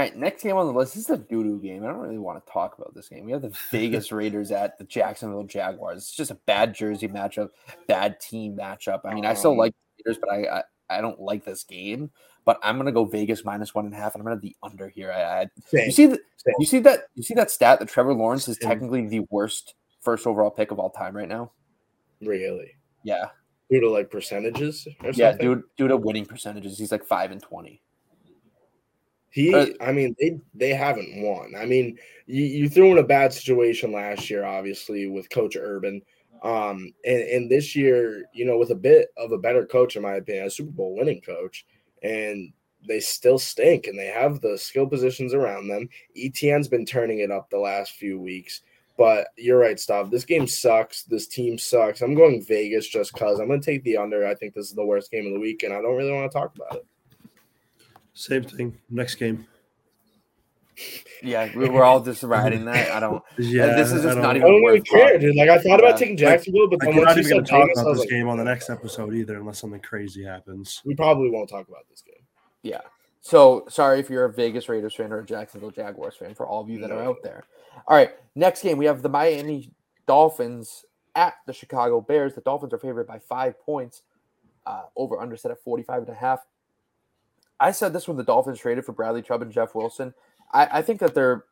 All right, next game on the list this is a doo doo game. I don't really want to talk about this game. We have the *laughs* Vegas Raiders at the Jacksonville Jaguars. It's just a bad jersey matchup, bad team matchup. I mean, I still Um, like the Raiders, but I, I I don't like this game. But I'm gonna go Vegas minus one and a half, and I'm gonna the under here. I, I you see the, Same. you see that you see that stat that Trevor Lawrence is Same. technically the worst first overall pick of all time right now. Really? Yeah, Due to like percentages or yeah, dude, due to winning percentages, he's like five and twenty. He, Uh, I mean, they they haven't won. I mean, you, you threw in a bad situation last year, obviously with Coach Urban, um, and and this year, you know, with a bit of a better coach, in my opinion, a Super Bowl winning coach, and they still stink, and they have the skill positions around them. ETN's been turning it up the last few weeks. But you're right, Stav. This game sucks. This team sucks. I'm going Vegas just because I'm going to take the under. I think this is the worst game of the week, and I don't really want to talk about it. Same thing. Next game. Yeah, we we're all just riding that. I don't. *laughs* Yeah, this is just don't- even. I don't even care, dude. Like I thought Yeah. about taking Jacksonville, but Like, then we're once not you even going said to talk Vegas, about this like, game on the next episode either, unless something crazy happens. We probably won't talk about this game. Yeah. So sorry if you're a Vegas Raiders fan or a Jacksonville Jaguars fan for all of you that are out there. All right, next game we have the Miami Dolphins at the Chicago Bears. The Dolphins are favored by five points. Uh, over under set at 45 and a half. I said this when the Dolphins traded for Bradley Chubb and Jeff Wilson. I, I think that they're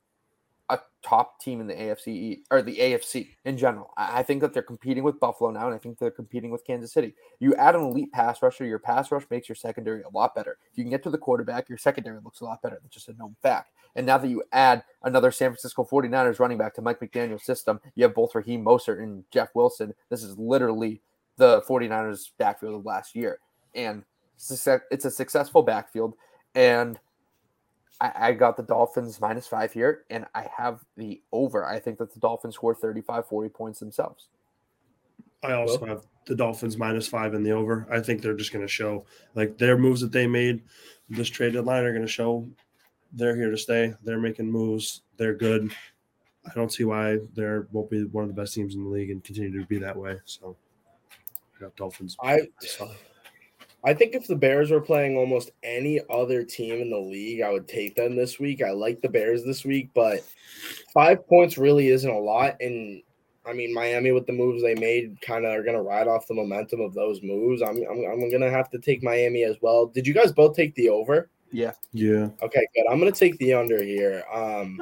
a top team in the AFC or the AFC in general. I, I think that they're competing with Buffalo now, and I think they're competing with Kansas City. You add an elite pass rusher, your pass rush makes your secondary a lot better. If you can get to the quarterback, your secondary looks a lot better. That's just a known fact. And now that you add another San Francisco 49ers running back to Mike McDaniel's system, you have both Raheem Mostert and Jeff Wilson. This is literally the 49ers backfield of last year. And it's a successful backfield. And I, I, got the Dolphins minus five here, and I have the over. I think that the Dolphins score 35, 40 points themselves. I also have the Dolphins minus five in the over. I think they're just going to show like their moves that they made this trade deadline are going to show they're here to stay. They're making moves. They're good. I don't see why they won't be one of the best teams in the league and continue to be that way. So I got Dolphins. I I think if the Bears were playing almost any other team in the league, I would take them this week. I like the Bears this week, but five points really isn't a lot. And I mean, Miami with the moves they made kind of are going to ride off the momentum of those moves. I'm, I'm, I'm going to have to take Miami as well. Did you guys both take the over? Yeah. Yeah. Okay, good. I'm going to take the under here. Um,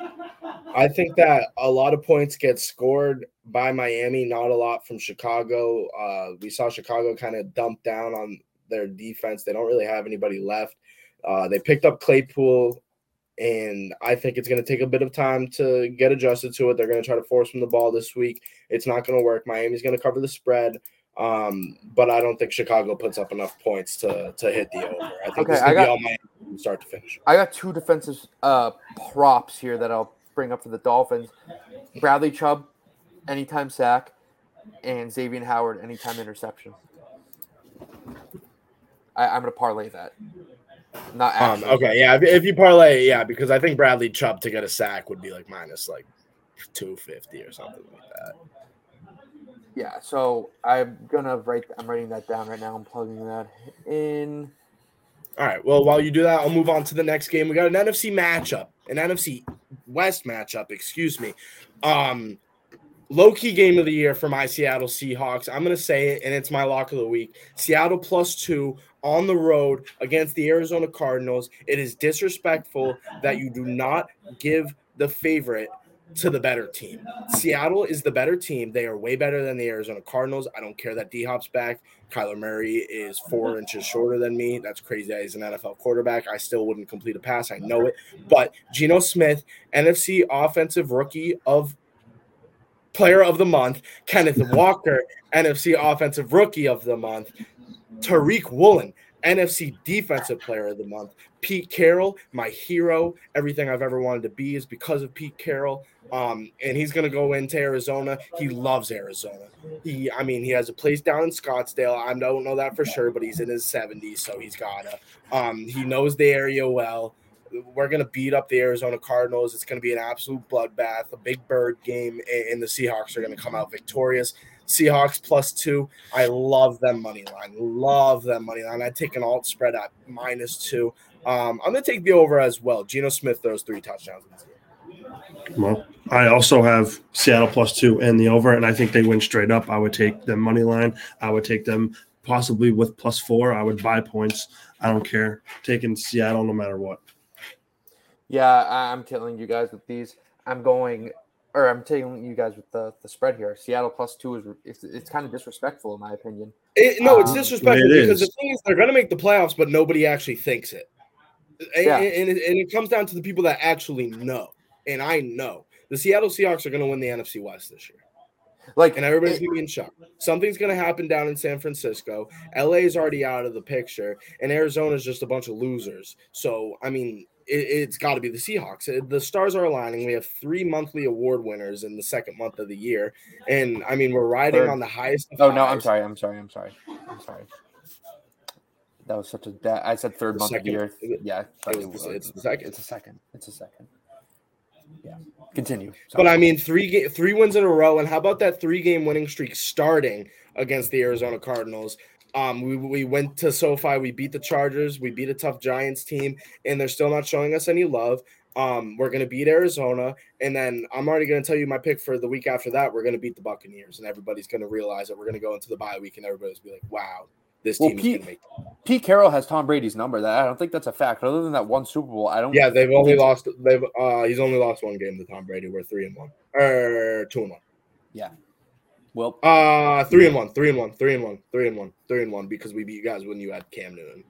I think that a lot of points get scored by Miami, not a lot from Chicago. Uh, we saw Chicago kind of dump down on their defense. They don't really have anybody left. Uh, they picked up Claypool, and I think it's going to take a bit of time to get adjusted to it. They're going to try to force him the ball this week. It's not going to work. Miami's going to cover the spread. Um, but I don't think Chicago puts up enough points to to hit the over. I think okay, this is going to be all Miami start to finish. I got two defensive uh, props here that I'll bring up for the Dolphins. Bradley Chubb, anytime sack, and Xavier Howard, anytime interception. I, am going to parlay that. Not um, okay, yeah. If, if, you parlay, yeah, because I think Bradley Chubb to get a sack would be like minus like 250 or something like that. Yeah, so I'm gonna write. I'm writing that down right now. I'm plugging that in. All right. Well, while you do that, I'll move on to the next game. We got an NFC matchup, an NFC West matchup. Excuse me. Um, low key game of the year for my Seattle Seahawks. I'm going to say it, and it's my lock of the week. Seattle plus two on the road against the Arizona Cardinals. It is disrespectful that you do not give the favorite to the better team. Seattle is the better team. They are way better than the Arizona Cardinals. I don't care that D Hop's back. Kyler Murray is four inches shorter than me. That's crazy he's an NFL quarterback. I still wouldn't complete a pass. I know it. But Geno Smith, NFC Offensive Rookie of Player of the Month, Kenneth Walker, NFC Offensive Rookie of the Month, Tariq Woolen, NFC Defensive Player of the Month, Pete Carroll, my hero. Everything I've ever wanted to be is because of Pete Carroll. Um, and he's gonna go into Arizona. He loves Arizona. He, I mean, he has a place down in Scottsdale. I don't know that for sure, but he's in his 70s, so he's gotta. Um, he knows the area well. We're going to beat up the Arizona Cardinals. It's going to be an absolute bloodbath, a big bird game, and the Seahawks are going to come out victorious. Seahawks plus two. I love them money line. Love them money line. I'd take an alt spread at minus two. Um, I'm going to take the over as well. Geno Smith throws three touchdowns. Well, I also have Seattle plus two and the over, and I think they win straight up. I would take them money line. I would take them possibly with plus four. I would buy points. I don't care. Taking Seattle no matter what. Yeah, I'm telling you guys with these. I'm going, or I'm telling you guys with the, the spread here. Seattle plus two is it's, it's kind of disrespectful in my opinion. It, no, it's um, disrespectful it because is. the thing is they're going to make the playoffs, but nobody actually thinks it. And, yeah. and, it, and it comes down to the people that actually know, and I know the Seattle Seahawks are going to win the NFC West this year. Like, and everybody's gonna be in shock. Something's gonna happen down in San Francisco. LA is already out of the picture, and Arizona's just a bunch of losers. So, I mean, it, has got to be the Seahawks. Uh, the stars are aligning. We have three monthly award winners in the second month of the year, and I mean we're riding third. on the highest. Oh no, I'm sorry. I'm sorry. I'm sorry. I'm sorry. That was such a. Da- I said third the month second. of the year. Yeah, it was, it's, it's the second. It's a second. It's a second. Yeah. Continue. Sorry. But I mean, three ga- three wins in a row, and how about that three game winning streak starting against the Arizona Cardinals? Um, we, we went to SoFi, we beat the Chargers, we beat a tough Giants team, and they're still not showing us any love. Um, we're gonna beat Arizona, and then I'm already gonna tell you my pick for the week after that. We're gonna beat the Buccaneers, and everybody's gonna realize that we're gonna go into the bye week, and everybody's be like, "Wow, this Well, team Pete- is gonna make." Pete Carroll has Tom Brady's number. That I don't think that's a fact. Other than that one Super Bowl, I don't. Yeah, they've only lost. They've uh, he's only lost one game to Tom Brady. We're three and one, or two and one. Well, Uh, three and one, three and one, three and one, three and one, three and one because we beat you guys when you had Cam Newton.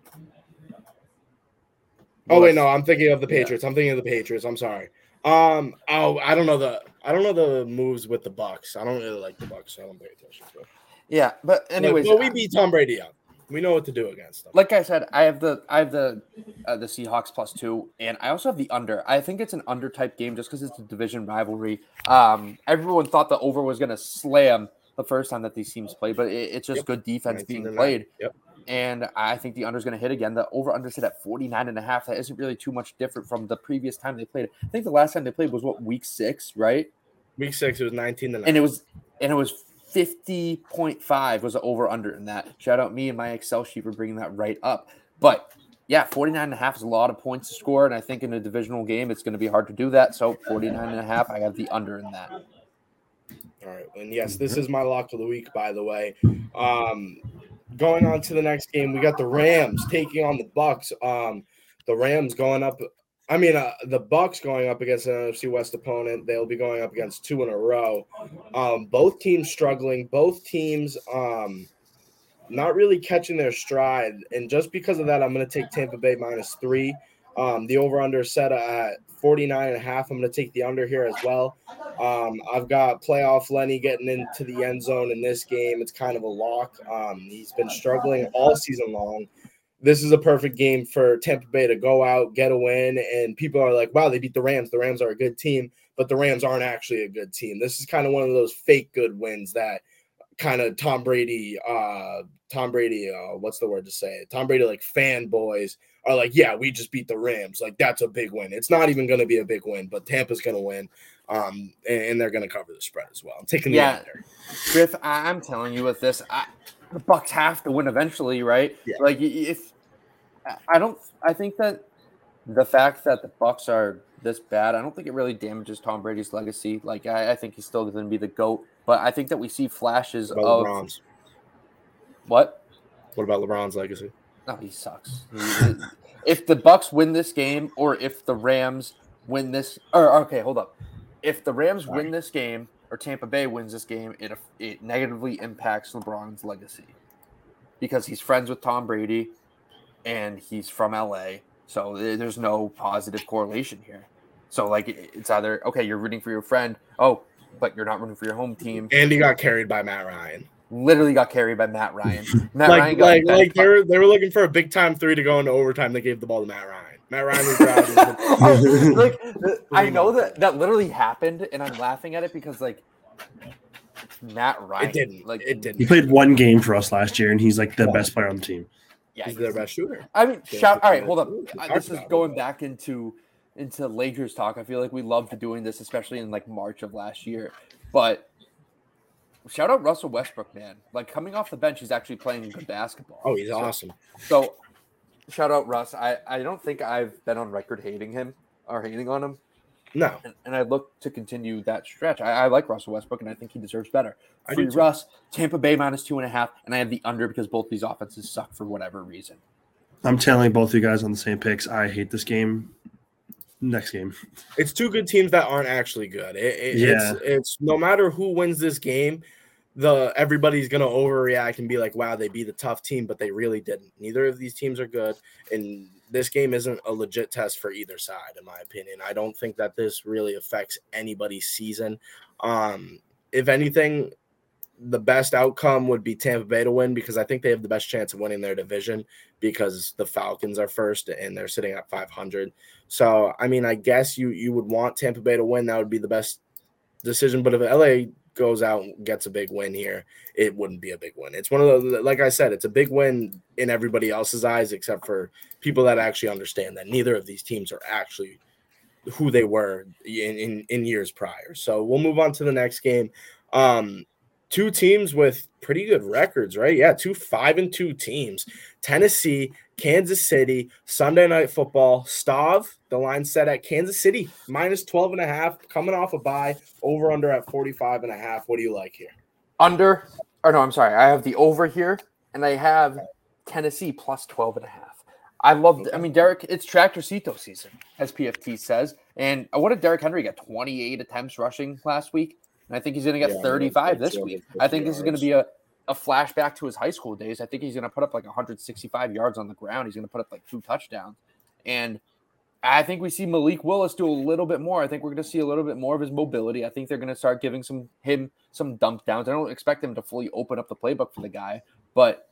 Oh wait, no, I'm thinking of the Yeah. Patriots. I'm thinking of the Patriots. I'm sorry. Um, oh, I don't know the I don't know the moves with the Bucks. I don't really like the Bucks. So I don't pay attention to. it. yeah, but anyways, well, we beat Tom Brady out. We know what to do against them. like I said, I have the I have the uh, the Seahawks plus two, and I also have the under. I think it's an under type game just because it's a division rivalry. Um, everyone thought the over was going to slam the first time that these teams played, but it, it's just Yep. good defense being played. Yep. And I think the under is going to hit again. The over under sit at 49 and a half. That isn't really too much different from the previous time they played. I think the last time they played was what week six, right? Week six, it was 19 to nine. and it was and it was 50.5 was over under in that shout out me and my excel sheet for bringing that right up but yeah 49 and a half is a lot of points to score and i think in a divisional game it's going to be hard to do that so 49 and a half i got the under in that All right, and yes, this is my lock of the week, by the way. Um, going on to the next game, we got the Rams taking on the Bucks. Um, the Rams going up. I mean, uh, the Bucks going up against an NFC West opponent. They'll be going up against two in a row. Um, both teams struggling. Both teams um, not really catching their stride. And just because of that, I'm going to take Tampa Bay minus three. Um, the over under set at 49 and a half. I'm going to take the under here as well. Um, I've got playoff Lenny getting into the end zone in this game. It's kind of a lock. Um, he's been struggling all season long. This is a perfect game for Tampa Bay to go out, get a win, and people are like, "Wow, they beat the Rams. The Rams are a good team." But the Rams aren't actually a good team. This is kind of one of those fake good wins that kind of Tom Brady, uh, Tom Brady, uh, what's the word to say? it? Tom Brady like fanboys are like, yeah, we just beat the Rams. Like that's a big win. It's not even going to be a big win, but Tampa's going to win, um, and, and they're going to cover the spread as well. I'm taking the Yeah. under. griff I- i'm telling you with this I, the bucks have to win eventually right Yeah. like if I- don't i think that the fact that the bucks are this bad i don't think it really damages tom brady's legacy like i, I think he's still going to be the goat but i think that we see flashes of LeBron's? what What about LeBron's legacy? No, he sucks. If the Bucks win this game, or if the Rams win this, or okay, hold up. If the Rams win this game, or Tampa Bay wins this game, it it negatively impacts LeBron's legacy because he's friends with Tom Brady, and he's from LA. So there's no positive correlation here. So like it's either okay, you're rooting for your friend. Oh, but you're not rooting for your home team. And he got carried by Matt Ryan. Literally got carried by Matt Ryan. *laughs* Matt like, Ryan got like, like they were they were looking for a big time three to go into overtime. They gave the ball to Matt Ryan. Matt Ryan was driving. *laughs* like I know that that literally happened, and I'm laughing at it because like it's Matt Ryan. it didn't. Like it didn't. He played one game for us last year, and he's like the best player on the team. Yeah, He's their best shooter. I mean, Yeah, shout. All right, hold up. Uh, This is going back into into Lakers talk. I feel like we loved doing this, especially in like March of last year. But shout out Russell Westbrook, man. Like coming off the bench, he's actually playing good basketball. Oh, he's So- awesome. So, shout out Russ. I I don't think I've been on record hating him or hating on him. No, and, and I look to continue that stretch. I, I like Russell Westbrook, and I think he deserves better. I Free do. Russ, Tampa Bay minus two and a half, and I have the under because both these offenses suck for whatever reason. I'm telling both you guys on the same picks. I hate this game. Next game. it's two good teams that aren't actually good. It, it- Yeah. it's it's no matter who wins this game, the everybody's gonna overreact and be like, "Wow, they beat the tough team," but they really didn't. Neither of these teams are good, and this game isn't a legit test for either side, in my opinion. I don't think that this really affects anybody's season. Um, if anything, the best outcome would be Tampa Bay to win because I think they have the best chance of winning their division because the Falcons are first and they're sitting at 500. So, I mean, I guess you you would want Tampa Bay to win. That would be the best decision. But if LA goes out and gets a big win here, it wouldn't be a big win. It's one of the like I said, it's a big win in everybody else's eyes except for people that actually understand that neither of these teams are actually who they were in in, in years prior. So we'll move on to the next game. Um two teams with pretty good records, right? Yeah, two five and two teams. Tennessee, Kansas City, Sunday night football. Stav, the line set at Kansas City, minus 12 and a half, coming off a bye, over under at 45 and a half. What do you like here? Under, or no, I'm sorry. I have the over here, and I have Tennessee plus 12 and a half. I love, I mean, Derrick, it's tractor Cito season, as PFT says. And what did Derrick Henry get? 28 attempts rushing last week. And I think he's going to get Yeah, 35 this week. I think this is going to be a, a flashback to his high school days. I think he's going to put up like 165 yards on the ground. He's going to put up like two touchdowns. And I think we see Malik Willis do a little bit more. I think we're going to see a little bit more of his mobility. I think they're going to start giving some him some dump downs. I don't expect him to fully open up the playbook for the guy, but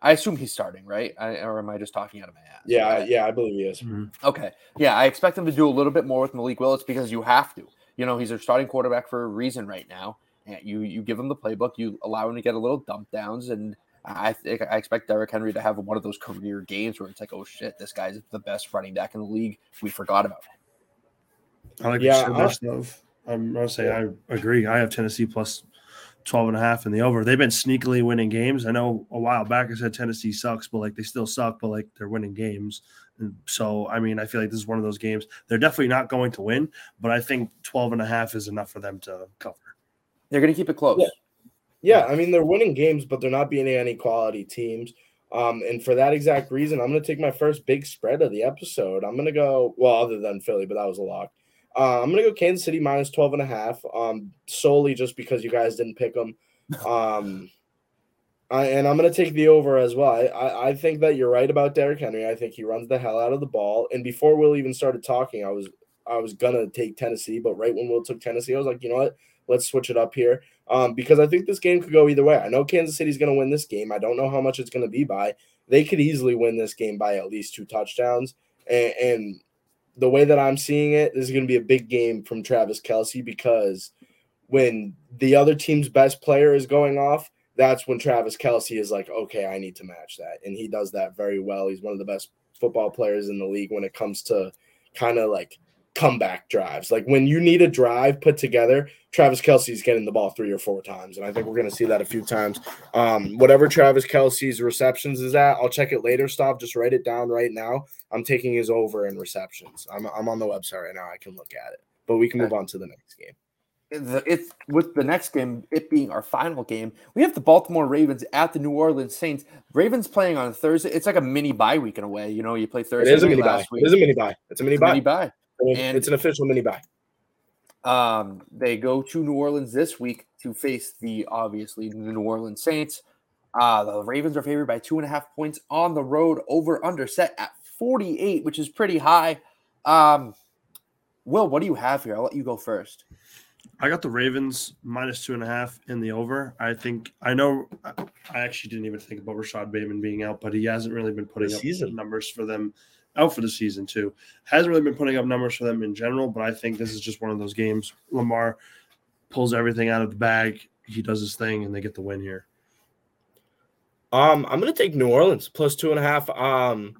I assume he's starting, right? I, or am I just talking out of my ass? Yeah, I- yeah, I believe he is. Mm-hmm. Okay. Yeah, I expect him to do a little bit more with Malik Willis because you have to. You know, he's their starting quarterback for a reason right now. And you you give him the playbook, you allow him to get a little dump downs, and I think I expect Derrick Henry to have one of those career games where it's like, oh shit, this guy's the best running back in the league. We forgot about him. I like Yeah, yeah, I- your stuff. I'm gonna say I agree. I have Tennessee plus 12 and a half in the over. They've been sneakily winning games. I know a while back I said Tennessee sucks, but like they still suck, but like they're winning games. And so I mean, I feel like this is one of those games. They're definitely not going to win, but I think 12 and a half is enough for them to cover. They're gonna keep it close. Yeah. Yeah, I mean they're winning games, but they're not beating any quality teams. Um, and for that exact reason, I'm going to take my first big spread of the episode. I'm going to go well, other than Philly, but that was a lock. Uh, I'm going to go Kansas City minus 12 and a half, um, solely just because you guys didn't pick them. Um, I, and I'm going to take the over as well. I, I, I think that you're right about Derrick Henry. I think he runs the hell out of the ball. And before Will even started talking, I was I was gonna take Tennessee, but right when Will took Tennessee, I was like, you know what? Let's switch it up here um, because I think this game could go either way. I know Kansas City's going to win this game. I don't know how much it's going to be by. They could easily win this game by at least two touchdowns. And, and the way that I'm seeing it, this is going to be a big game from Travis Kelce because when the other team's best player is going off, that's when Travis Kelce is like, okay, I need to match that. And he does that very well. He's one of the best football players in the league when it comes to kind of like comeback drives. Like when you need a drive put together, Travis Kelce's getting the ball three or four times. And I think we're going to see that a few times. Um, whatever Travis Kelce's receptions is at, I'll check it later. Stop. Just write it down right now. I'm taking his over in receptions. I'm, I'm on the website right now. I can look at it. But we can move on to the next game. the, it's with the next game, it being our final game, we have the Baltimore Ravens at the New Orleans Saints. Ravens playing on Thursday. It's like a mini bye week in a way. You know, you play Thursday is a mini week. It is a mini bye. It's a mini It's a mini bye. I mean, And- it's an official mini buy. Um, they go to New Orleans this week to face the obviously the New Orleans Saints. Uh, the Ravens are favored by two and a half points on the road, over under set at 48, which is pretty high. Um, Will, what do you have here? I'll let you go first. I got the Ravens minus two and a half in the over. I think I know. I I actually didn't even think about Rashad Bateman being out, but he hasn't really been putting The up season. numbers for them out for the season too. Hasn't really been putting up numbers for them in general, but I think this is just one of those games. Lamar pulls everything out of the bag. He does his thing, and they get the win here. Um, I'm gonna take New Orleans plus two and a half. Um,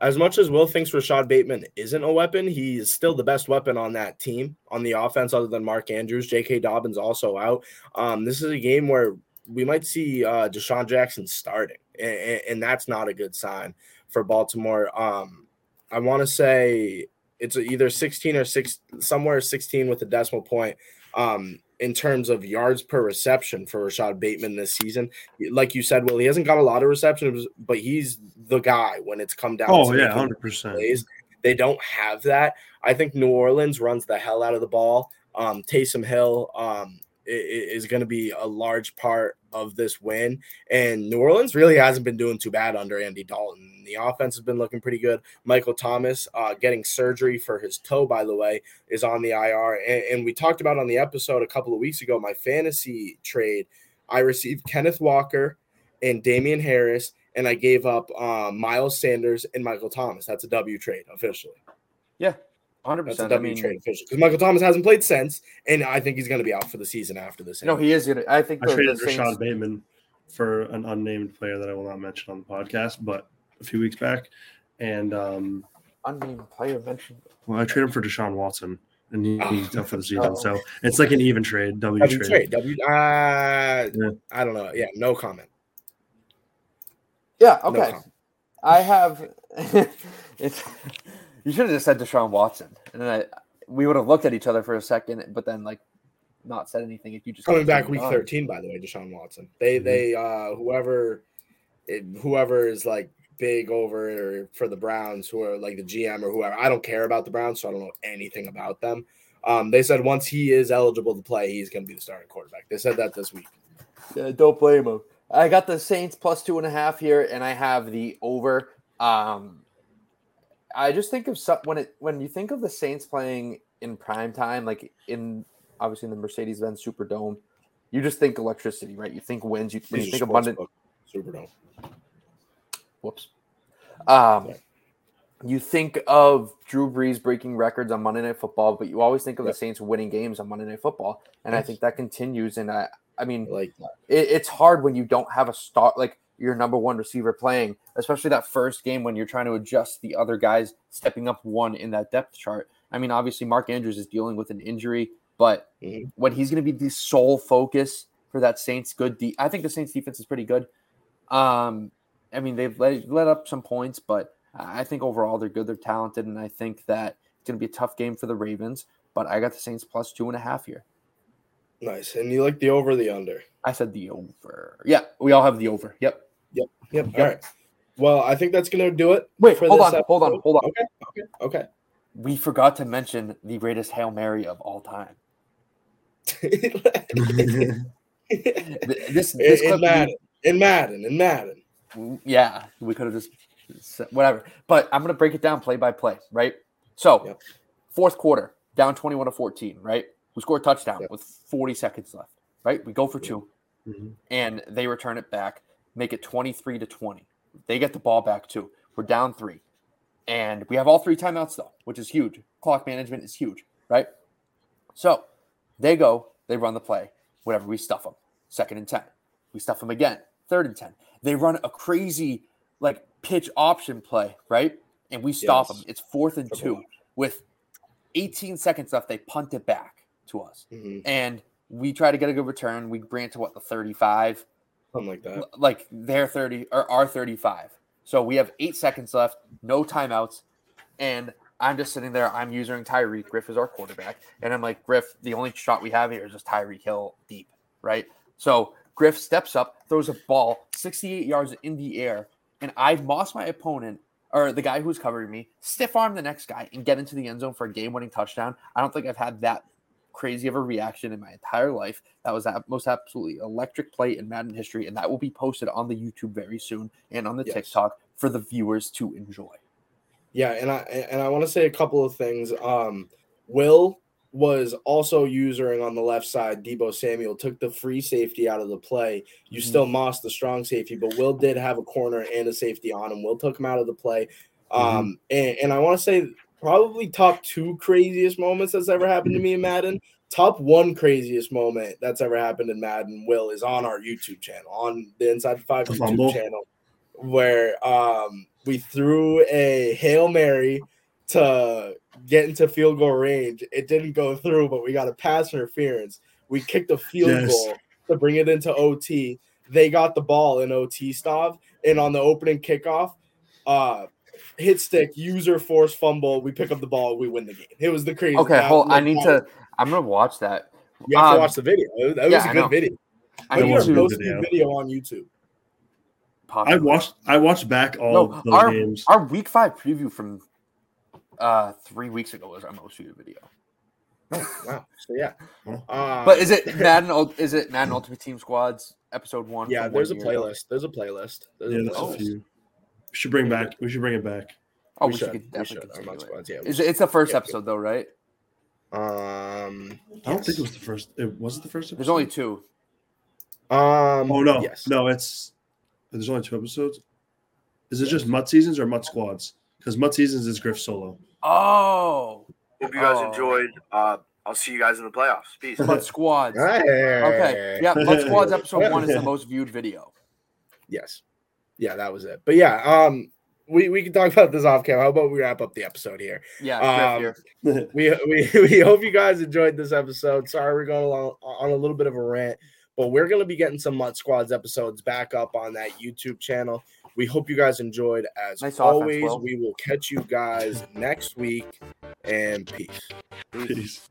as much as Will thinks Rashad Bateman isn't a weapon, he is still the best weapon on that team on the offense, other than Mark Andrews. J.K. Dobbins also out. Um, this is a game where we might see uh, DeSean Jackson starting, and, and that's not a good sign for Baltimore. Um, I want to say it's either 16 or six, somewhere 16 with a decimal point. Um, in terms of yards per reception for Rashad Bateman this season, like you said, well, he hasn't got a lot of receptions, but he's the guy when it's come down. Oh to yeah, hundred percent. They don't have that. I think New Orleans runs the hell out of the ball. Um, Taysom Hill um, is going to be a large part of this win. And New Orleans really hasn't been doing too bad under Andy Dalton. The offense has been looking pretty good. Michael Thomas uh, getting surgery for his toe, by the way, is on the IR. And, and we talked about on the episode a couple of weeks ago my fantasy trade. I received Kenneth Walker and Damien Harris, and I gave up um, Miles Sanders and Michael Thomas. That's a W trade officially. Yeah, 100%. That's a I W mean, trade officially because Michael Thomas hasn't played since, and I think he's going to be out for the season after this. no, he is going to. I think I traded the Saints, Rashad Bateman for an unnamed player that I will not mention on the podcast, but a few weeks back, and um, unnamed player mentioned. well, I traded him for Deshaun Watson. and he, he's Oh. done for the season. Oh. So it's like an even trade, W, W trade. trade. W. Uh, Yeah. I don't know. Yeah, no comment. Yeah, No okay. comment. I have. *laughs* it's. You should have just said Deshaun Watson, and then I, we would have looked at each other for a second, but then like not said anything. If you just Coming back week on. 13, by the way, Deshaun Watson. They Mhm. they uh whoever it, whoever is like big over for the Browns, who are like the GM or whoever. I don't care about the Browns, so I don't know anything about them. Um, they said once he is eligible to play, he's going to be the starting quarterback. They said that this week. Yeah, don't blame him. I got the Saints plus two and a half here, and I have the over. Um, I just think of some, when it when you think of the Saints playing in prime time, like in obviously in the Mercedes Benz Superdome, you just think electricity, right? You think wins. You, you think abundant. Superdome. Whoops. Um, Sorry. you think of Drew Brees breaking records on Monday Night Football, but you always think of Yep. the Saints winning games on Monday Night Football, and I think that continues. And I, I mean, Like that. it, it's hard when you don't have a start like your number one receiver playing, especially that first game when you're trying to adjust the other guys stepping up one in that depth chart. I mean, obviously Mark Andrews is dealing with an injury, but when he's going to be the sole focus for that Saints good, de- I think the Saints defense is pretty good. Um, I mean, they've let, let up some points, but I think overall they're good, they're talented, and I think that it's going to be a tough game for the Ravens. But I got the Saints plus two and a half here. Nice. And you like the over the under? I said the over. Yeah, we all have the over. Yep. Yep. Yep. All right. Well, I think that's to do it. Wait, for hold on, hold on, hold on. Okay. Okay. Okay. We forgot to mention the greatest Hail Mary of all time. *laughs* Th- This, in, this in clip, Madden, in Madden, in Madden. Mm, yeah, we could have just said- whatever. But I'm gonna break it down play by play, right? So, Yep. fourth quarter, down 21 to 14, right? We score a touchdown Yep. with 40 seconds left, right? We go for two, Mhm. and they return it back, make it 23 to 20. They get the ball back too. We're down three, and we have all three timeouts though, which is huge. Clock management is huge, right? So they go, they run the play, whatever. We stuff them. Second and 10. We stuff them again. Third and 10. They run a crazy, like, pitch option play, right? And we stop Yes. them. It's fourth and two. With 18 seconds left, they punt it back to us. Mhm. And we try to get a good return. We bring it to what, the 35? Something like that. Like their 30 or our 35. So we have eight seconds left, no timeouts. And I'm just sitting there. I'm using Tyreek. Griff is our quarterback. And I'm like, Griff, the only shot we have here is just Tyreek Hill deep, right? So Griff steps up, throws a ball 68 yards in the air. And I've mossed my opponent or the guy who's covering me, stiff arm the next guy and get into the end zone for a game winning touchdown. I don't think I've had that crazy of a reaction in my entire life. That was the most absolutely electric play in Madden history. And that will be posted on the YouTube very soon and on the Yes. TikTok for the viewers to enjoy. Yeah, and I and I want to say a couple of things. Um, Will was also usering on the left side. Deebo Samuel took the free safety out of the play. You Mhm. still mossed the strong safety, but Will did have a corner and a safety on him. Will took him out of the play. Um, and, and I want to say probably top two craziest moments that's ever happened to me in *laughs* Madden. Top one craziest moment that's ever happened in Madden, Will, is on our YouTube channel, on the Inside Five The YouTube fumble? channel, where um we threw a Hail Mary to get into field goal range. It didn't go through, but we got a pass interference. We kicked a field Yes. goal to bring it into OT. They got the ball in OT stop, and on the opening kickoff, uh, hit stick, user force fumble. We pick up the ball, we win the game. It was the crazy. Okay, that- hold. I need that to. I'm gonna watch that. You have to um, watch the video. That was yeah, a I good know. video. I Put It need was a your good most video. on YouTube. pop I watched I watched back all No, those our games. our week five preview from uh three weeks ago was our most viewed video. Oh, wow. So yeah. Uh, But is it Madden? Ul- Is it Madden Ultimate Team Squads episode one? Yeah, from there's a one year ago? playlist. There's a playlist. There's yeah, a there's a playlist. Few. We should bring back. We should bring it back. Oh, We we, should, should. We definitely should. Our continue mod it. squads, yeah, we Is should. it, it's the first Yeah, episode though, right? Um, I don't think it was the first. It was it the first. Episode? There's only two. Um, Oh no, Yes. no, it's there's only two episodes. Is it just Mutt seasons or Mutt squads? Because Mutt seasons is Griff solo. Oh, Hope you guys Oh. enjoyed. Uh, I'll see you guys in the playoffs. Peace. Mud Squads. Hey. Okay, yeah, Mud Squads episode one is the *laughs* most viewed video. Yes. Yeah, that was it. But yeah, um, we, we can talk about this off camera. How about we wrap up the episode here? Yeah, Um, here. *laughs* we, we we hope you guys enjoyed this episode. Sorry we're going along on a little bit of a rant, but we're gonna be getting some Mutt Squads episodes back up on that YouTube channel. We hope you guys enjoyed. As Nice always, Will. we will catch you guys next week and peace. Peace.